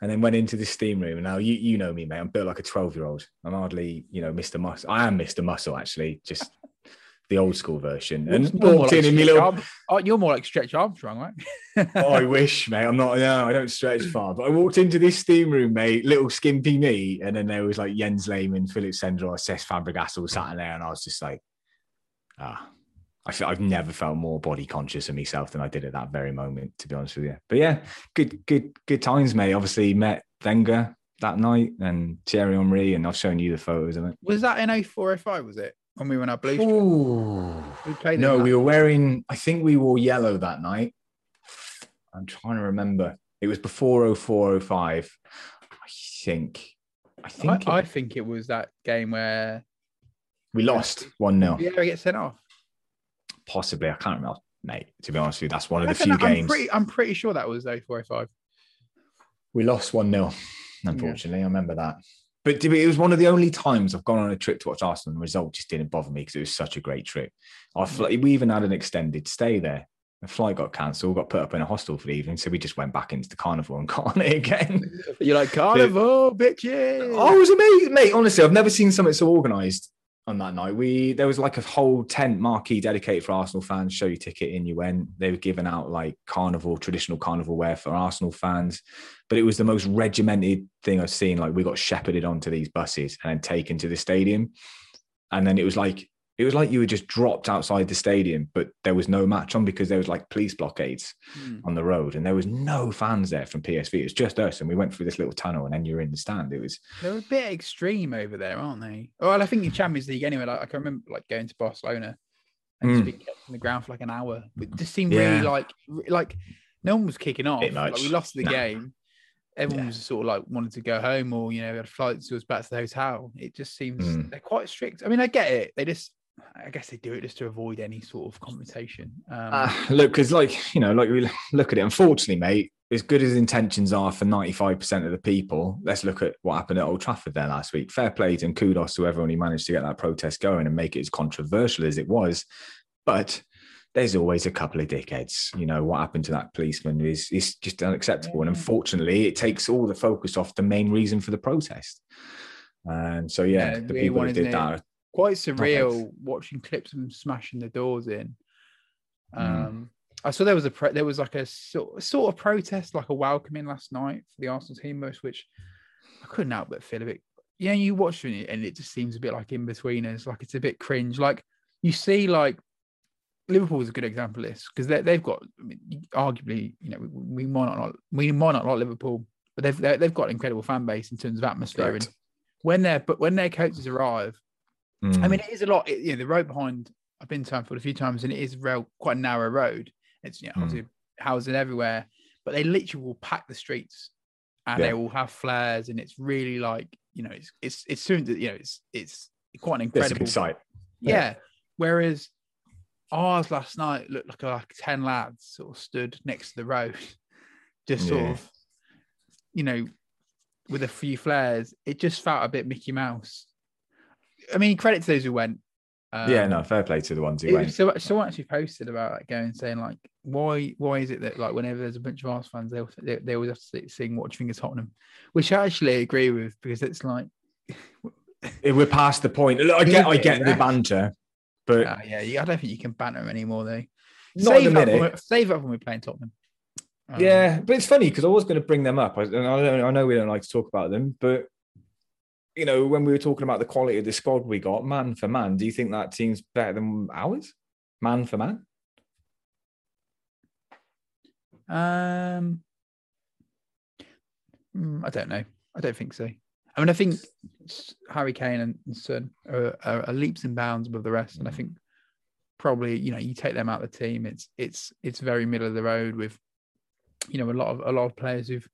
And then went into the steam room. And now you you know me, mate. I'm built like a 12 year old. I'm hardly, you know, Mr. Muscle. I am Mr. Muscle, actually, just the old school version. And You're more walked like in in my little. Arm- oh, you're more like Stretch Armstrong, right? (laughs) Oh, I wish, mate. I'm not. No, I don't stretch (laughs) far. But I walked into this steam room, mate. Little skimpy me, and then there was like Jens Lehmann, Philippe Senderos, Cesc Fabregas all sat in there, and I was just like, ah. I feel, I've never felt more body conscious of myself than I did at that very moment, to be honest with you. But yeah, good, good, good times, mate. Obviously met Wenger that night and Thierry Henry, and I've shown you the photos of it. was that in 0405, was it? When we were in our blue? We No, we were wearing, I think we wore yellow that night. I'm trying to remember. It was before 0405. I think. I think I, it- I think it was that game where we lost 1 0. Vieira gets sent off. Possibly. I can't remember. Mate, to be honest with you, that's one of the few I'm games. pretty, I'm pretty sure that was 0405. We lost 1 0, unfortunately. I remember that. But it was one of the only times I've gone on a trip to watch Arsenal and the result just didn't bother me because it was such a great trip. I mm. fl- we even had an extended stay there. The flight got cancelled, got put up in a hostel for the evening, so we just went back into the carnival and (laughs) got on it again. You're like carnival, bitches. Oh, it was amazing, mate. Honestly, I've never seen something so organised on that night. We there was like a whole tent marquee dedicated for Arsenal fans. Show your ticket in, you went. They were giving out like carnival, traditional carnival wear for Arsenal fans. But it was the most regimented thing I've seen. Like we got shepherded onto these buses and then taken to the stadium. And then it was like it was like you were just dropped outside the stadium, but there was no match on because there was like police blockades mm. on the road, and there was no fans there from PSV. It was just us, and we went through this little tunnel, and then you're in the stand. It was they're a bit extreme over there, aren't they? Well, I think in Champions League anyway. Like I can remember like going to Barcelona and mm. just being kept on the ground for like an hour. It just seemed yeah. really like like no one was kicking off. Like, we lost the game. Everyone yeah. was sort of like wanted to go home or you know had flights to us back to the hotel. It just seems mm. they're quite strict. I mean, I get it. They just I guess they do it just to avoid any sort of confrontation. Um, uh, look, because like you know, like we look at it. Unfortunately, mate, as good as intentions are for ninety-five percent of the people, let's look at what happened at Old Trafford there last week. Fair play and kudos to everyone who managed to get that protest going and make it as controversial as it was. But there's always a couple of dickheads. You know what happened to that policeman is is just unacceptable, yeah. and unfortunately, it takes all the focus off the main reason for the protest. And so, yeah, yeah the people who did that quite surreal watching clips of them smashing the doors in. Hmm. Um, mm. I saw there was a pre- there was like a sort, sort of protest, like a welcoming last night for the Arsenal team, most which I couldn't help but feel a bit. Yeah, you watch it and it just seems a bit like in betweeners, like it's a bit cringe. Like you see, like Liverpool is a good example of this because they've got, I mean, arguably, you know, we, we, might not we might not like Liverpool, but they've they've got an incredible fan base in terms of atmosphere. Correct. And when their but when their coaches arrive, Mm. I mean, it is a lot. It, you know, the road behind. I've been to Anfield a few times, and it is real quite a narrow road. It's you know, mm. houses everywhere, but they literally will pack the streets, and yeah. they will have flares, and it's really like you know, it's it's it's soon that you know, it's it's quite an incredible sight. Yeah. yeah. Whereas ours last night looked like like ten lads sort of stood next to the road, (laughs) just sort yeah. of, you know, with a few flares. It just felt a bit Mickey Mouse I mean, credit to those who went. Um, yeah, no, fair play to the ones who went. So, someone actually posted about like going saying like, why, why is it that like whenever there's a bunch of Arsenal fans, they, they, they always have to sing "What Do You Think of Tottenham," which I actually agree with because it's like (laughs) we're past the point. I get, I get the banter, but uh, yeah, I don't think you can banter anymore. Though, not save at the minute. save up when we're playing Tottenham. Um, yeah, but it's funny because I was going to bring them up. I, I, I know we don't like to talk about them, but you know, when we were talking about the quality of the squad we got, man for man, do you think that team's better than ours? Man for man? Um, hmm, I don't know. I don't think so. I mean, I think Harry Kane and Son are, are, are, leaps and bounds above the rest, and I think probably you know you take them out of the team, it's it's it's very middle of the road with you know a lot of a lot of players who've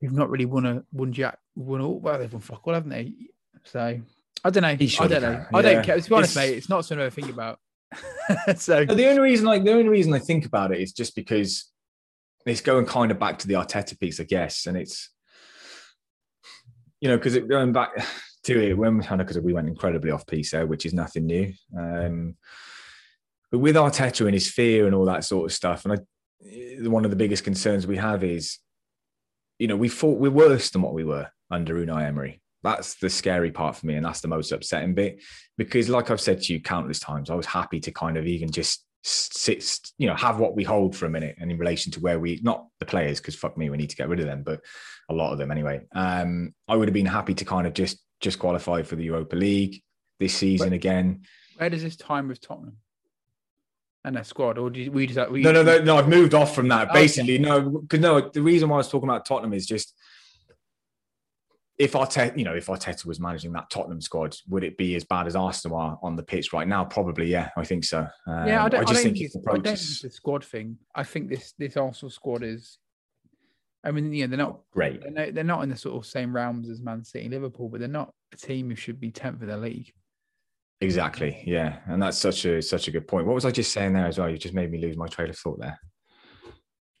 who've not really won a won jack won all well they've won fuck all haven't they? So I don't know. I don't know. I don't care. To be honest, it's... mate, it's not something I think about. (laughs) so the only reason, like the only reason I think about it is just because it's going kind of back to the Arteta piece, I guess, and it's you know because going back to it when I know because we went incredibly off piece there, which is nothing new. Um, but with Arteta and his fear and all that sort of stuff, and I, one of the biggest concerns we have is you know, we thought we're worse than what we were under Unai Emery. That's the scary part for me, and that's the most upsetting bit. Because, like I've said to you countless times, I was happy to kind of even just sit, you know, have what we hold for a minute, and in relation to where we, not the players, because fuck me, we need to get rid of them, but a lot of them anyway. Um, I would have been happy to kind of just just qualify for the Europa League this season where, again. Where does this time with Tottenham? And a squad, or did we just? We, no, no, no, no. I've moved off from that. Basically, okay. no, because no. The reason why I was talking about Tottenham is just if Arteta, you know, if Arteta was managing that Tottenham squad, would it be as bad as Arsenal are on the pitch right now? Probably, yeah. I think so. Um, yeah, I, don't, I just I think, think, it's, I don't think the squad thing. I think this this Arsenal squad is. I mean, yeah, they're not great. They're not, they're not in the sort of same realms as Man City, Liverpool, but they're not a team who should be tenth of the league. Exactly. Yeah, and that's such a such a good point. What was I just saying there as well? You just made me lose my train of thought there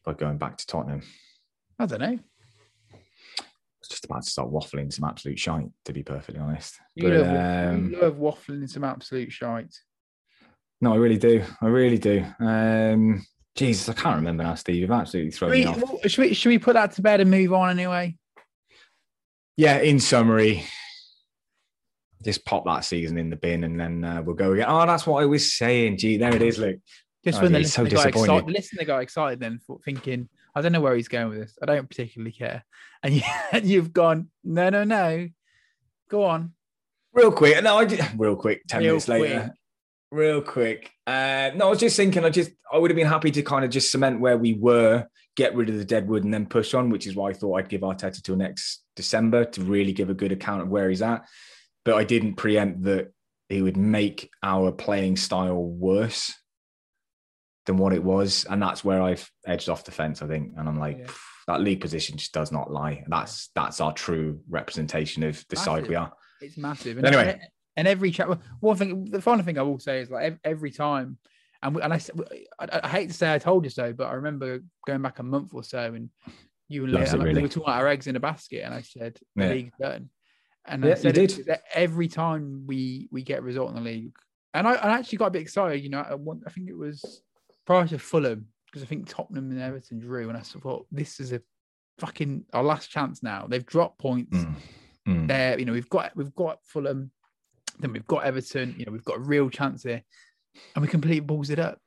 by going back to Tottenham. I don't know. I was just about to start waffling some absolute shite, to be perfectly honest. You, But, love, waffling- um, you love waffling some absolute shite. no, I really do. I really do. Um, Jesus, I can't remember now, Steve. You've absolutely thrown Should me off. should, we, should we put that to bed and move on anyway? Yeah, in summary, just pop that season in the bin and then uh, we'll go again. Oh, that's what I was saying. Gee, there it is. Look, Just Oh, when the so listener, got excited, listener got excited then for thinking, I don't know where he's going with this. I don't particularly care. And, you, (laughs) and you've gone, no, no, no. Go on. real quick. No, I did, (laughs) real quick. Ten Real minutes later. Real quick. Uh, no, I was just thinking. I just I would have been happy to kind of just cement where we were, get rid of the deadwood, and then push on. Which is why I thought I'd give Arteta till next December to really give a good account of where he's at. But I didn't preempt that he would make our playing style worse than what it was, and that's where I've edged off the fence. I think, and I'm like. Yeah. That league position just does not lie. That's that's our true representation of the side we are. It's massive. Anyway. and, and every chat. One thing, the final thing I will say is like every time, and we- and I, I, I hate to say I told you so, but I remember going back a month or so, and you and Loves Leah, it, we were talking about our eggs in a basket, and I said the Yeah. league's done, and Yeah, I said it- did. every time we we get a result in the league, and I, I actually got a bit excited. You know, I, want- I think it was prior to Fulham because I think Tottenham and Everton drew, and I thought this is a fucking our last chance now. They've dropped points Mm. Mm. there. You know, we've got we've got Fulham, then we've got Everton. You know, we've got a real chance here, and we completely balls it up.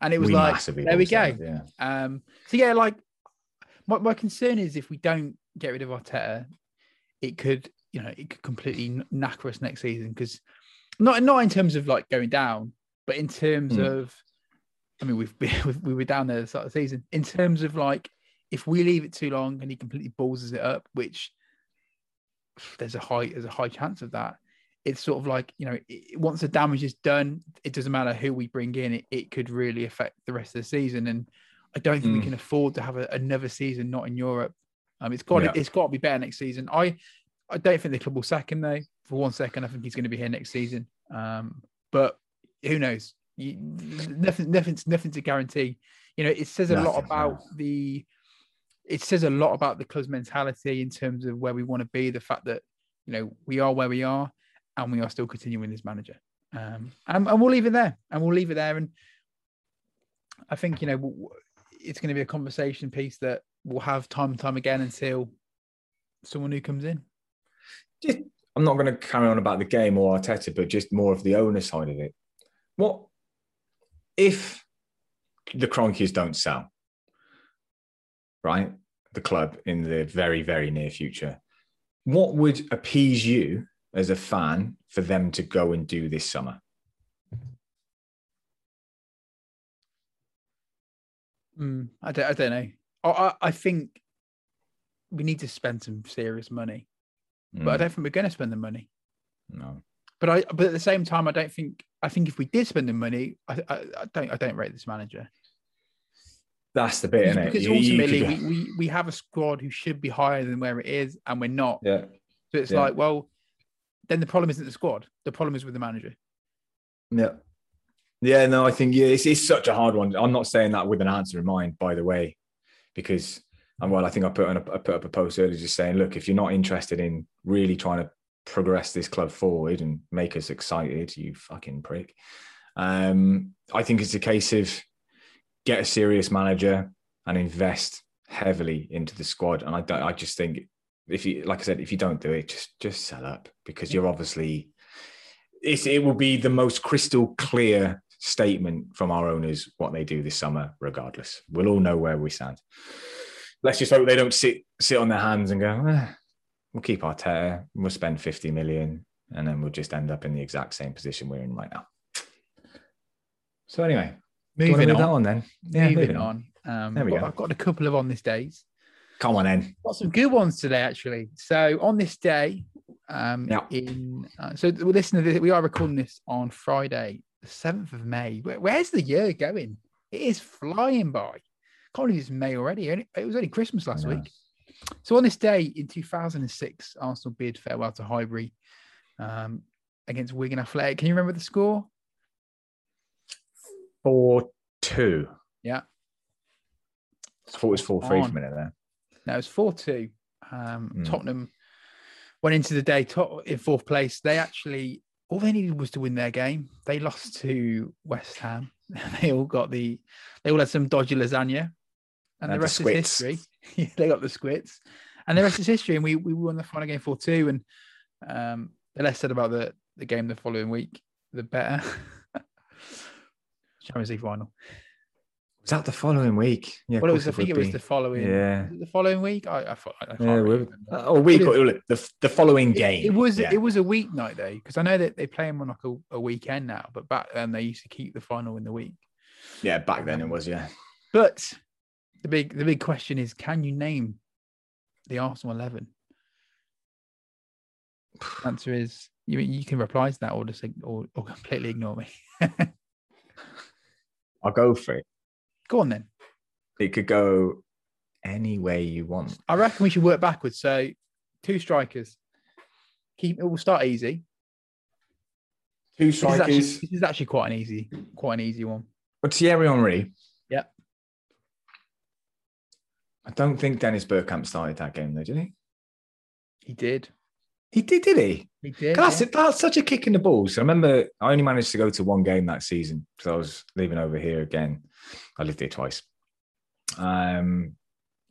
And it was We like, there we go. up, Yeah. Um, so yeah, like my, my concern is if we don't get rid of Arteta, it could, you know, it could completely kn- knacker us next season because not not in terms of like going down, but in terms Mm. of, I mean, we've been (laughs) we- we were down there at the start of the season. In terms of like, if we leave it too long and he completely balls it up, which there's a high there's a high chance of that. It's sort of like you know, it, once the damage is done, it doesn't matter who we bring in. It, it could really affect the rest of the season, and I don't think we Mm. can afford to have a, another season not in Europe. Um, it's got Yeah. to, it's got to be better next season. I I don't think the club will sack him though. For one second, I think he's going to be here next season. Um, but who knows? You, nothing, nothing's nothing to guarantee. You know, it says a lot Nothing, no. about the. It says a lot about the club's mentality in terms of where we want to be. The fact that you know we are where we are, and we are still continuing as manager. Um, and, and we'll leave it there. And we'll leave it there. And I think you know it's going to be a conversation piece that we'll have time and time again until someone who comes in. Just, I'm not going to carry on about the game or Arteta, but just more of the owner side of it. What if the Kroenkes don't sell? Right, the club in the very, very near future. What would appease you as a fan for them to go and do this summer? Mm, I don't. I don't know. I, I, I think we need to spend some serious money, but I Mm, don't think we're going to spend the money. no. But I. But at the same time, I don't think. I think if we did spend the money, I, I, I don't. I don't rate this manager That's the bit, isn't it? because You- you ultimately could- we, we we have a squad who should be higher than where it is, and we're not. yeah. So it's Yeah. like, well, then the problem isn't the squad. The problem is with the manager. Yeah. Yeah, no, I think yeah, it's, it's such a hard one. I'm not saying that with an answer in mind, by the way, because and well, I think I put on a, I put up a post earlier just saying, look, if you're not interested in really trying to progress this club forward and make us excited, you fucking prick. Um, I think it's a case of get a serious manager and invest heavily into the squad. And I I just think if you, like I said, if you don't do it, just just sell up because you're obviously it will be the most crystal clear statement from our owners what they do this summer, regardless. We'll all know where we stand. Let's just hope they don't sit sit on their hands and go, "Eh, we'll keep Arteta, we'll spend 50 million, and then we'll just end up in the exact same position we're in right now. So anyway, do you wanna Moving on. that on then? Yeah, moving on. Um, There we but go. I've got a couple of on this days. Come on then. Got some good ones today, actually. So on this day, um, Yeah. in uh, so well, listen to this. We are recording this on Friday, the seventh of May. Where, where's the year going? It is flying by. Can't believe it's May already. It was only Christmas last Yeah. week. So on this day in 2006, Arsenal bid farewell to Highbury um, against Wigan Athletic. Can you remember the score? 4 2. Yeah. I thought it was 4 3 for a minute there. No, it was 4 2. Um, Mm. Tottenham went into the day top in fourth place. They actually all they needed was to win their game. They lost to West Ham. (laughs) they all got the they all had some dodgy lasagna, and the the rest is history. (laughs) They got the squits, and the rest is history. And we we won the final game four two. And um, the less said about the the game the following week, the better. (laughs) Champions League final. Was that the following week? Yeah, well, it was. I think it was be. the following. Yeah. the following week. I, I, thought- I can't Yeah, remember. a week. Or- the the following It- game. It, was Yeah. it was a weeknight though, because I know that they play them on like a, a weekend now, but back then they used to keep the final in the week. yeah, back then it was. Yeah. But the big the big question is, can you name the Arsenal eleven? (sighs) Answer is you. You can reply to that or just or, or completely ignore me. (laughs) I'll go for it. Go on then. It could go any way you want. I reckon we should work backwards. So two strikers. Keep it will start easy. Two This is, actually, strikers. this is actually quite an easy, quite an easy one. But Thierry Henry. I don't think Dennis Bergkamp started that game though, did he? He did. He did, did he? He did. That's yeah. that's such a kick in the balls. I remember I only managed to go to one game that season because I was living over here again. I lived here twice. Um,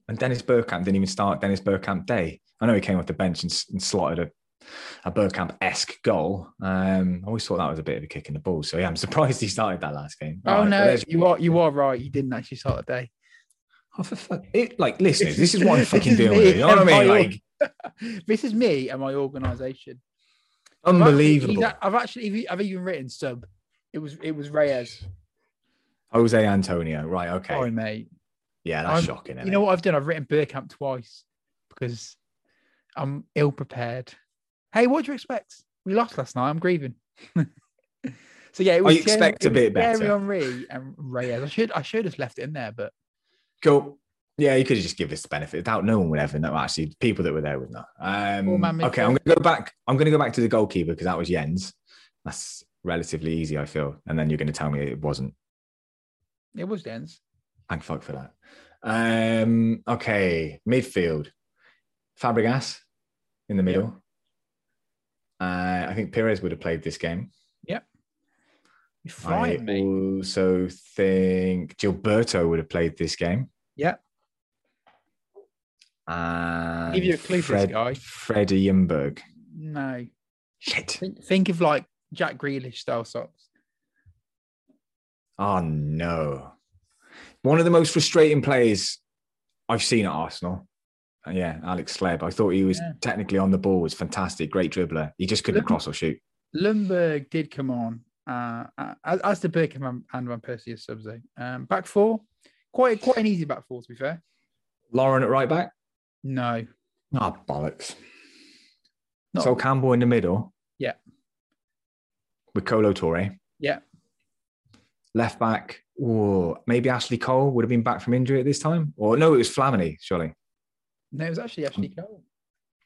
and Dennis Bergkamp didn't even start Dennis Bergkamp Day. I know he came off the bench and, and slotted a, a Bergkamp esque goal. Um, I always thought that was a bit of a kick in the balls. So yeah, I'm (laughs) surprised he started that last game. Oh right, no, you are you are right. He didn't actually start the day. Oh, for fuck. It, like, listeners, this is what I'm (laughs) fucking dealing with. You know what I mean? Like, (laughs) this is me and my organisation. unbelievable. I've actually, I've actually I've even written sub. It was it was Reyes. Jose Antonio. Right. Okay. Sorry, mate. Yeah, that's I'm- shocking. You isn't know what I've done? I've written Bergkamp twice because I'm ill prepared. Hey, what do you expect? We lost last night. I'm grieving. (laughs) so yeah, it was. Thierry- expect a it was bit Thierry better. Henry and Reyes. I should I should have left it in there, but Cool. Yeah, you could have just give us the benefit of doubt. No one would ever know. Actually, people that were there would know. Um, okay. I'm going to go back. I'm to go back to the goalkeeper because that was Jens. That's relatively easy, I feel. And then you're going to tell me it wasn't. it was Jens. Thank fuck for that. Um, okay, midfield. Fabregas in the middle. Uh, I think Pires would have played this game. You're I flying, also think Gilberto would have played this game. Yeah. And Give you a clue for this Fred, guy. Freddie Ljungberg. No. Shit. Think, think of like Jack Grealish style socks. Oh no. One of the most frustrating players I've seen at Arsenal. Uh, Yeah, Alex Hleb. I thought he was Yeah. technically on the ball, was fantastic, great dribbler. He just couldn't Look- cross or shoot. Ljungberg did come on, uh, as, as did Bergkamp and- Van Persie as subs. though. Um, back four, quite quite an easy back four to be fair. Lauren at right back. No, Ah, bollocks. not So Campbell in the middle. Yeah. With Kolo Touré. yeah. Left back. Or maybe Ashley Cole would have been back from injury at this time. Or no, it was Flamini, surely. No, it was actually Ashley Cole.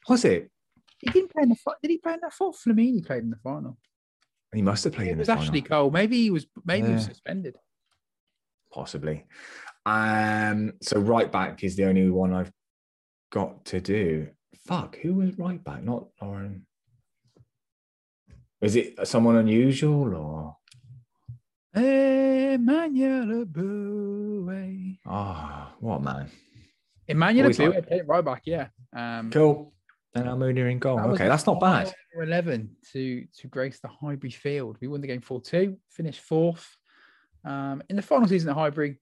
Was it? He didn't play in the did he play in that fourth? Flamini played in the final. He must have played It in was the Ashley final. Cole. Maybe he was maybe he was suspended. Possibly. Um, so right back is the only one I've got to do. Fuck, who was right back? Not Lauren. Is it someone unusual or Emmanuel Aboué. oh what man? Emmanuel Aboué like- played right back. Yeah. Um, Cool. And Almunia in goal. That Okay, that's not bad. 11 to to grace the Highbury field. We won the game 4 2, finished fourth. Um, in the final season at Highbury,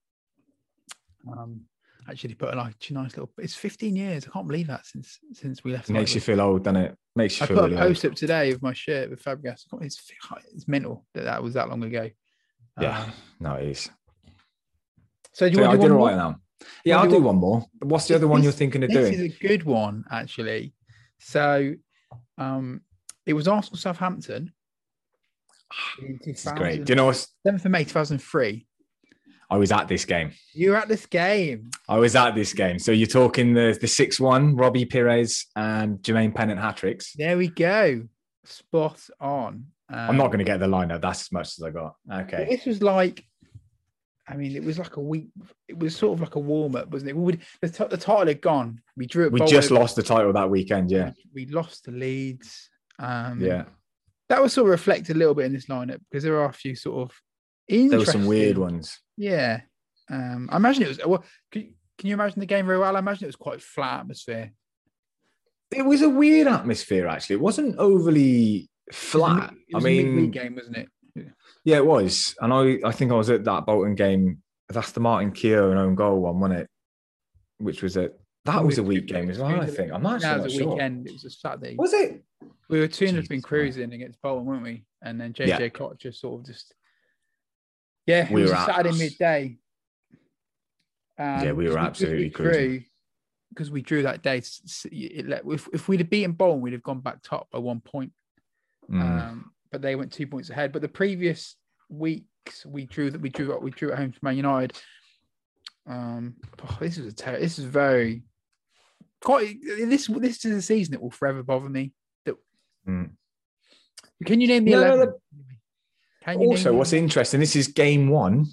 um, actually put a like, nice little. It's 15 years. I can't believe that since since we left. It makes you feel old, doesn't it? Makes you I feel put really a old. post up today of my shirt with Fabregas. It's, it's mental that that was that long ago. Yeah, Um, no, it is. so do you I want to do all one more? now. Yeah, I'll do one more. What's the other one you're thinking of This doing? This is a good one, actually. So, um, it was Arsenal Southampton. This is great. Do you know what? 7th of May 2003. I was at this game. You were at this game. I was at this game. So you're talking the the six one, Robbie Pires and Jermaine Pennant hat tricks. There we go. Spot on. I'm not Um, going to get the line lineup. That's as much as I got. Okay. This was like I mean, it was like a week. It was sort of like a warm up, wasn't it? We would the, t- the title had gone. We drew it. We just lost the title that weekend. Yeah. We lost the leads. Um, Yeah. that was sort of reflected a little bit in this lineup because there are a few sort of. There were some weird ones. Yeah. Um, I imagine it was. Well, can, can you imagine the game very well? I imagine it was quite flat atmosphere. It was a weird atmosphere, actually. It wasn't overly flat. it I was a mean, game, wasn't it? Yeah, it was. And I, I think I was at that Bolton game. That's the Martin Keown and own goal one, wasn't it? Which was a that was a we- week game as well. I think. I'm not That actually was a sure. weekend. It was a Saturday. Was it? We were two hundred been Jesus, man. cruising against Bolton, weren't we? And then JJ Yeah. Cott just sort of just yeah, We was were a at- Saturday midday. Yeah, we were absolutely cruising. because we drew that day. It, if, if we'd have beaten Bolton, we'd have gone back top by one point. Mm. Um, but they went two points ahead. But the previous weeks we drew that we drew we drew at home to Man United. Um, oh, this is a ter- this is very quite this this is a season that will forever bother me. That Mm. can you name the No, no, eleven? Can you Also, name what's the- interesting, this is game one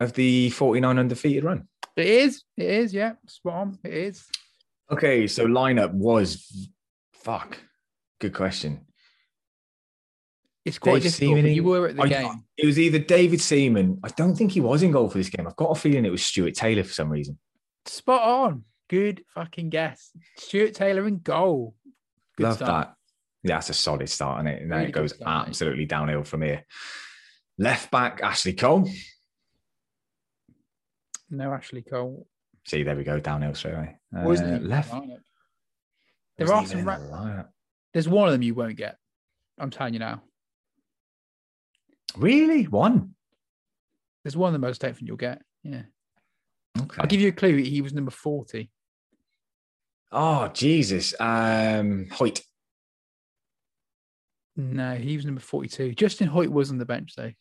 of the 49 undefeated run. It is. It is. Yeah, spot on. It is. Okay, so lineup was fuck. Good question. It's quite Dave difficult. Seaman You were at the I- game. It was either David Seaman. I don't think he was in goal for this game. I've got a feeling it was Stuart Taylor for some reason. Spot on. Good fucking guess. Stuart Taylor in goal. Good Love start. that. Yeah, that's a solid start, and it? And then Really it goes start, mate. absolutely downhill from here. Left back Ashley Cole. No, Ashley Cole. See, there we go, downhill straight away. Uh, Wasn't even the left. There wasn't are some. Ra- the. There's one of them you won't get. I'm telling you now. Really, one. There's one of the most taken you'll get. Yeah. Okay. I'll give you a clue. He was number 40. Oh Jesus, um, Hoyte. No, he was number 42. Justin Hoyte was on the bench though.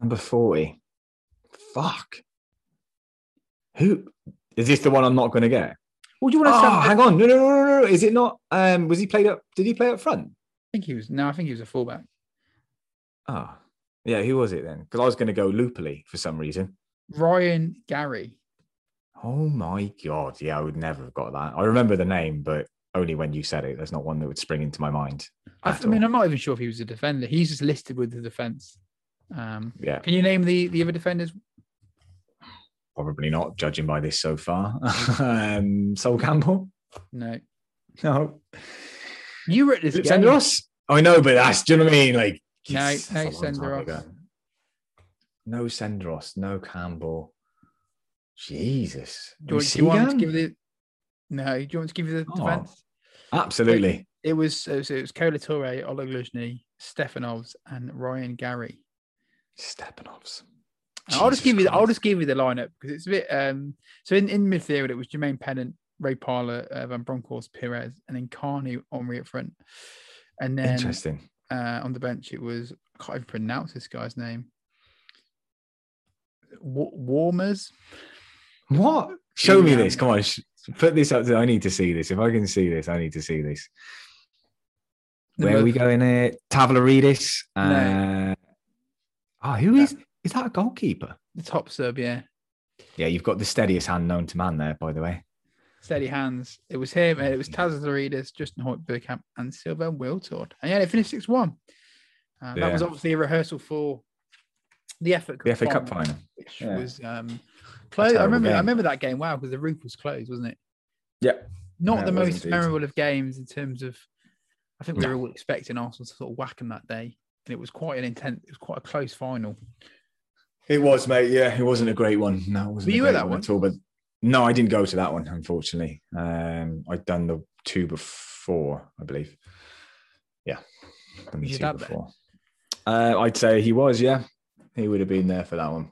Number 40. Fuck. Who is this the one I'm not going to get? What do you want to Oh, say? hang on. No, no, no, no, no. Is it not? Um, was he played up? Did he play up front? I think he was. No, I think he was a fullback. Oh, yeah. Who was it then? Because I was going to go loopily for some reason. Ryan Garry. Oh my God. Yeah, I would never have got that. I remember the name, but only when you said it. There's not one that would spring into my mind. I, I mean, all. I'm not even sure if he was a defender. He's just listed with the defense. Um, yeah, can you name the the other defenders? probably not, judging by this so far. (laughs) um, Sol Campbell? No. No. You were at this game. Senderos? I know, but that's, do you know what I mean? Like, No, no a long time Senderos. No Senderos, no Campbell. Jesus. Do you, want, do you want to give the? No. Do you want to give you the Oh. defense? Absolutely. It was it was, it was Kolo Touré, Oleg Luzhny, Stepanovs, and Ryan Garry. Stepanovs. I'll just give you. The, I'll just give you the lineup because it's a bit. Um, so in, in midfield, it was Jermaine Pennant, Ray Parlour, uh, Van Bronckhorst, Pires, and then Carney Omri at front. And then Interesting. Uh, on the bench, it was I can't even pronounce this guy's name. Wa- Warmers. What? Show me this. Come on. sh- Put this up. To, I need to see this. If I can see this, I need to see this. Where are we going here? Tavlaridis. Uh, oh, who is is that a goalkeeper? The top sub, yeah. Yeah, you've got the steadiest hand known to man there, by the way. Steady hands. It was him. and It was Tavlaridis, Justin Hoyte, Bergkamp, and Sylvain Wiltord. And yeah, they finished 6 1. Uh, That was obviously a rehearsal for the FA Cup, The FA Cup final, final. which Yeah. was um, closed. I terrible remember, I remember that game. Wow, because the roof was closed, wasn't it? Yeah. Not Yeah, the most indeed. memorable of games in terms of. I think we No. were all expecting Arsenal to sort of whack them that day, and it was quite an intense. It was quite a close final. It was, mate. Yeah, it wasn't a great one. No, it wasn't Were you at great that one? at all. But no, I didn't go to that one, unfortunately. Um, I'd done the two before, I believe. Yeah, done the Was two before. Uh, I'd say he was. Yeah, he would have been there for that one.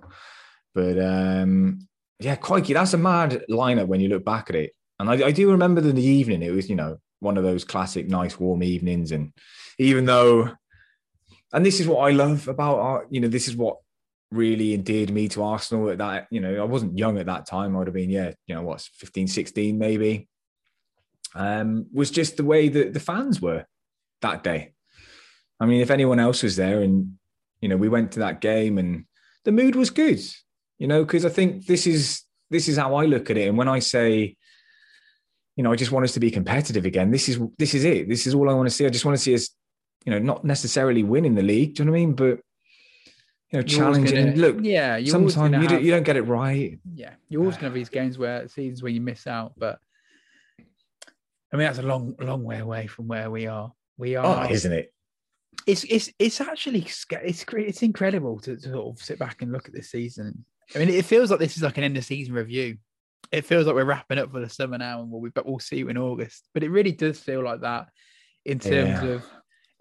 But um, yeah, crikey, that's a mad lineup when you look back at it. And I, I do remember in the evening, it was you know one of those classic nice warm evenings, and even though, and this is what I love about our, you know, this is what really endeared me to Arsenal at that, you know, I wasn't young at that time. I would have been, yeah, you know, what's 15, 16 maybe. Um, was just the way that the fans were that day. I mean, if anyone else was there and, you know, we went to that game and the mood was good, you know, because I think this is this is how I look at it. And when I say, you know, I just want us to be competitive again, this is this is it. This is all I want to see. I just want to see us, you know, not necessarily winning the league. Do you know what I mean? But you know, challenging. Gonna, look, yeah, sometimes you, have, don't, you don't get it right. Yeah, you're always going to have these (sighs) games where seasons where you miss out, but I mean that's a long, long way away from where we are. We oh, are, oh, isn't it? It's it's it's actually it's it's incredible to, to sort of sit back and look at this season. I mean, it feels like this is like an end of season review. It feels like we're wrapping up for the summer now, and we'll be, but we'll see you in August. But it really does feel like that in terms yeah. of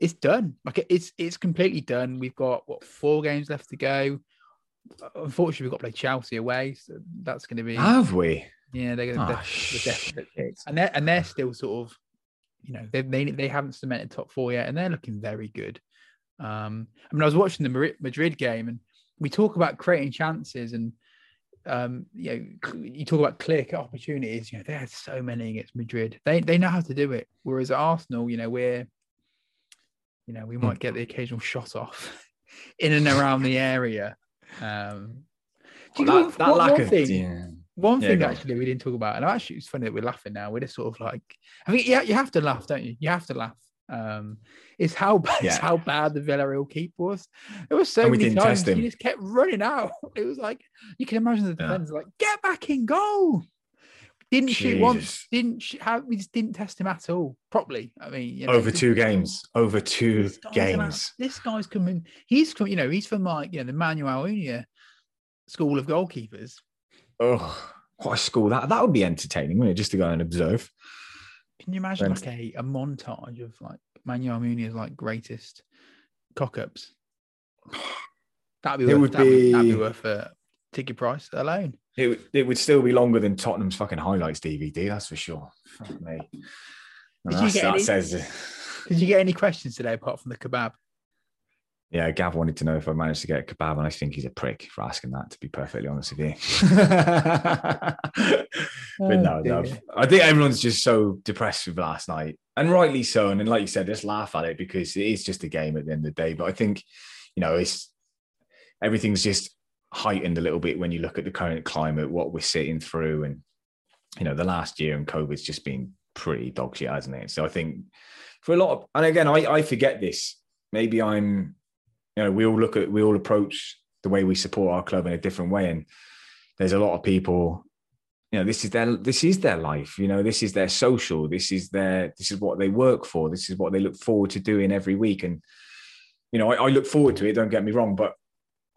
it's done. Like it's it's completely done. We've got what four games left to go. Unfortunately, we've got to play Chelsea away, so that's going to be. Have we? Yeah, they're, oh, they're, definite hits, and they're and they're still sort of, you know, they they they haven't cemented top four yet, and they're looking very good. Um, I mean, I was watching the Madrid game, and we talk about creating chances, and um, you know, you talk about clear opportunities. You know, they had so many against Madrid. They they know how to do it. Whereas at Arsenal, you know, we're, you know, we might get the occasional shot off (laughs) in and around the area. Um, well, that, that lack of thing, yeah. One thing actually we didn't talk about, and actually it's funny that we're laughing now. We're just sort of like, I think yeah, you have to laugh, don't you? You have to laugh. Um, it's how (laughs) bad, yeah. it's how bad the Villarreal keep was. It was so many times he just kept running out. (laughs) It was like you can imagine the defenders yeah. like, get back in goal. Didn't Jesus. once. Didn't shoot, how we just didn't test him at all properly. I mean, you know, over two games. Over two this games. this guy's coming. He's from you know he's from like you know the Manuel Almunia school of goalkeepers Oh, what a school that that would be entertaining, wouldn't it? Just to go and observe. Can you imagine like a, a montage of like Manuel Almunia's like greatest cock ups? That'd be worth, it would that'd be, that'd be worth a ticket price alone. It, it would still be longer than Tottenham's fucking highlights DVD, that's for sure. Fuck me. Did you, get any, says, did you get any questions today apart from the kebab? Yeah, Gav wanted to know if I managed to get a kebab, and I think he's a prick for asking that. To be perfectly honest with you, (laughs) but oh, no, no, I think everyone's just so depressed with last night, and rightly so. And like you said, just laugh at it because it is just a game at the end of the day. But I think, you know, it's everything's just heightened a little bit when you look at the current climate, what we're sitting through, and you know, the last year and COVID's just been pretty dog shit, hasn't it? So I think for a lot of, and again, I, I forget this. Maybe I'm you know, we all look at, we all approach the way we support our club in a different way. And there's a lot of people, you know, this is their, this is their life, you know, this is their social, this is their, this is what they work for. This is what they look forward to doing every week. And, you know, I, I look forward to it. Don't get me wrong, but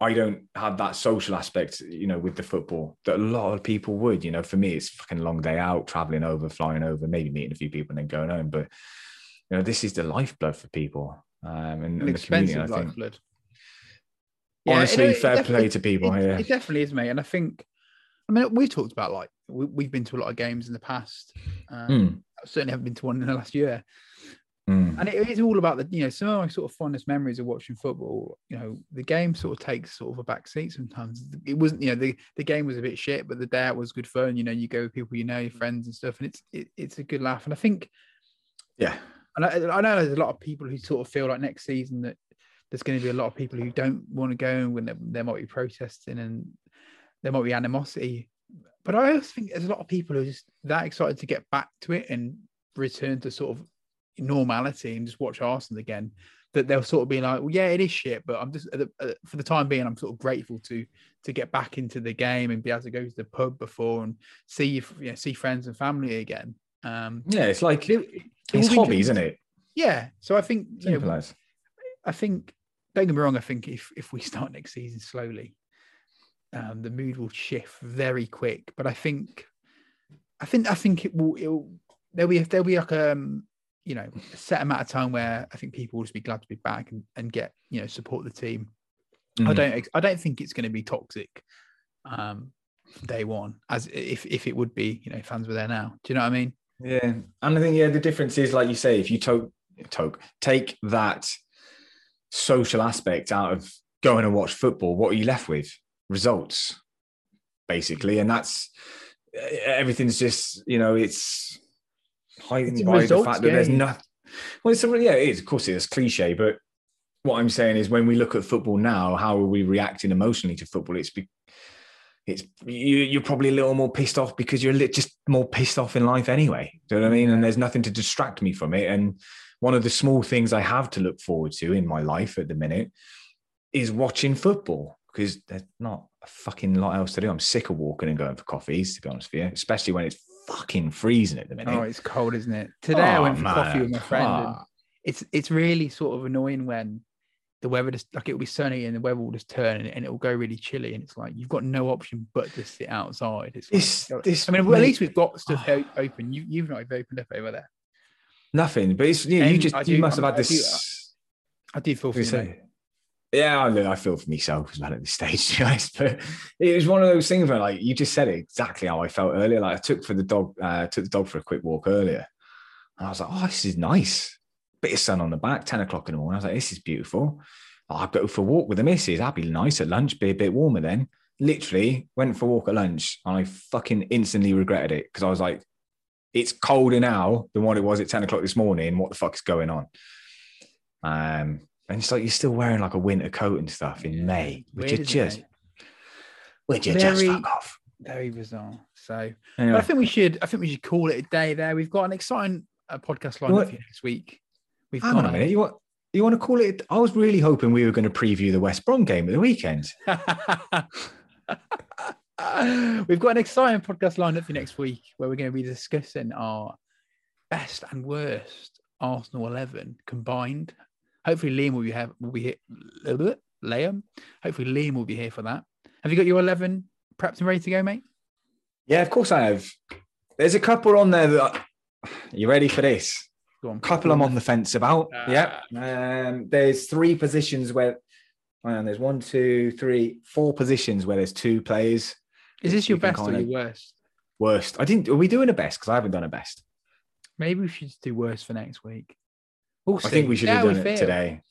I don't have that social aspect, you know, with the football that a lot of people would. You know, for me, it's fucking long day out, traveling over, flying over, maybe meeting a few people and then going home. But you know, this is the lifeblood for people um, and, and the community. I think. Yeah, Honestly, it, fair play to people. It, yeah, it definitely is, mate. And I think, I mean, we talked about like we, have been to a lot of games in the past. Um, mm. I certainly haven't been to one in the last year. Mm. And it is all about the, you know, some of my sort of fondest memories of watching football. You know, the game sort of takes sort of a back seat sometimes. It wasn't, you know, the, the game was a bit shit, but the day out was good fun. You know, you go with people you know, your friends and stuff, and it's it, it's a good laugh. And I think, yeah, and I, I know there's a lot of people who sort of feel like next season that there's going to be a lot of people who don't want to go when there, there might be protesting and there might be animosity. But I also think there's a lot of people who are just that excited to get back to it and return to sort of normality and just watch Arsenal again. That they'll sort of be like, well, yeah, it is shit, but I'm just for the time being, I'm sort of grateful to to get back into the game and be able to go to the pub before and see you know, see friends and family again. Um, yeah, it's like it, it's hobby, isn't it? Yeah. So I think you know, I think don't get me wrong. I think if if we start next season slowly, um, the mood will shift very quick. But I think, I think, I think it will. It will there'll be there'll be like um you know a set amount of time where I think people will just be glad to be back and, and get you know support the team. Mm-hmm. I don't I don't think it's going to be toxic um day one as if if it would be you know fans were there now. Do you know what I mean? Yeah, and I think yeah the difference is like you say if you took took take that social aspect out of going and watch football, what are you left with? Results, basically. And that's everything's just, you know, it's heightened by the fact that there's nothing. Well, it's a, yeah, it is. Of course, it's cliche, but what I'm saying is when we look at football now, how are we reacting emotionally to football? It's be, it's you, you're probably a little more pissed off because you're just more pissed off in life anyway. Do you know what I mean? And there's nothing to distract me from it. And one of the small things I have to look forward to in my life at the minute is watching football because there's not a fucking lot else to do. I'm sick of walking and going for coffees, to be honest with you, especially when it's fucking freezing at the minute. Oh, it's cold, isn't it? Today I Oh, went for coffee with my friend. and Ah. it's it's really sort of annoying when the weather just like it'll be sunny and the weather will just turn and, and it will go really chilly and it's like you've got no option but to sit outside. It's This, go- this I mean, well, at least we've got stuff (sighs) o- open. You you've not even opened up over there. nothing. But it's you, know, you just I you do- must have I had do- this. I do feel for you, say, yeah, I, look, I feel for myself as well at this stage, (laughs) to be honest. But it was one of those things where, like, you just said it exactly how I felt earlier. Like, I took for the dog, uh, took the dog for a quick walk earlier, and I was like, "Oh, this is nice." Bit of sun on the back, ten o'clock in the morning. I was like, "This is beautiful." I'll go for a walk with the missus. That'd be nice at lunch. Be a bit warmer then. Literally went for a walk at lunch, and I fucking instantly regretted it because I was like, "It's colder now than what it was at ten o'clock this morning. What the fuck is going on?" Um, and it's like you're still wearing like a winter coat and stuff in May, which Weird, isn't just, it? which are just fuck off. very bizarre. So Anyway, I think we should I think we should call it a day there. We've got an exciting uh, podcast lined what? up for you next week. We've hang got on a minute. You want you want to call it? I was really hoping we were going to preview the West Brom game at the weekend. (laughs) We've got an exciting podcast lined up for next week where we're going to be discussing our best and worst Arsenal eleven combined. Hopefully, Liam will be have will be here. A little bit. Liam, hopefully Liam will be here for that. Have you got your eleven prepped and ready to go, mate? Yeah, of course I have. There's a couple on there that. You ready for this? Go on. A couple I'm on the fence about. Ah. yeah. Um, there's three positions where. And there's one, two, three, four positions where there's two players. Is this your You best or your worst? Worst. I didn't. Are we doing a best? Because I haven't done a best. Maybe we should just do worst for next week. We'll I think we should See have done it today.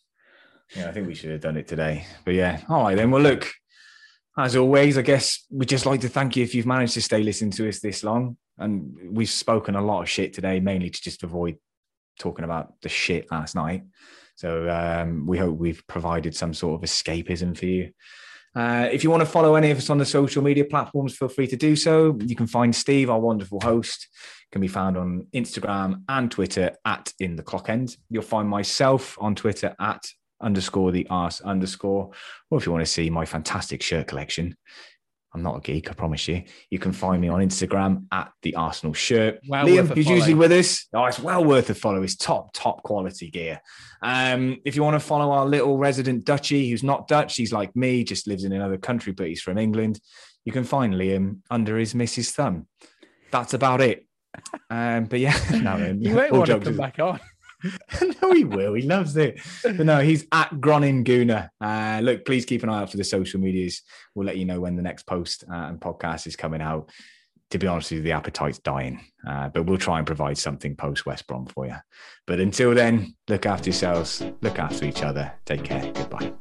Yeah, I think we should have done it today. But yeah, all right then. Well, look, as always, I guess we'd just like to thank you if you've managed to stay listening to us this long. And we've spoken a lot of shit today, mainly to just avoid talking about the shit last night. So um, we hope we've provided some sort of escapism for you. Uh, if you want to follow any of us on the social media platforms, feel free to do so. You can find Steve, our wonderful host, can be found on Instagram and Twitter at in the clock end. You'll find myself on Twitter at underscore the arse underscore. Or if you want to see my fantastic shirt collection, I'm not a geek, I promise you. You can find me on Instagram at the Arsenal shirt. Well Liam, who's follow. usually with us. Oh, it's well worth a follow. It's top, top quality gear. Um, if you want to follow our little resident Dutchie, who's not Dutch, he's like me, just lives in another country, but he's from England. You can find Liam under his Mrs. Thumb. That's about it. Um, but yeah, (laughs) no, You won't want to come back on. (laughs) no, he will. He loves it. But no, he's at Gronin Guna. Uh, look, please keep an eye out for the social medias. We'll let you know when the next post uh, and podcast is coming out. To be honest with you, the appetite's dying, uh, but we'll try and provide something post West Brom for you. But until then, look after yourselves, look after each other. Take care. Goodbye.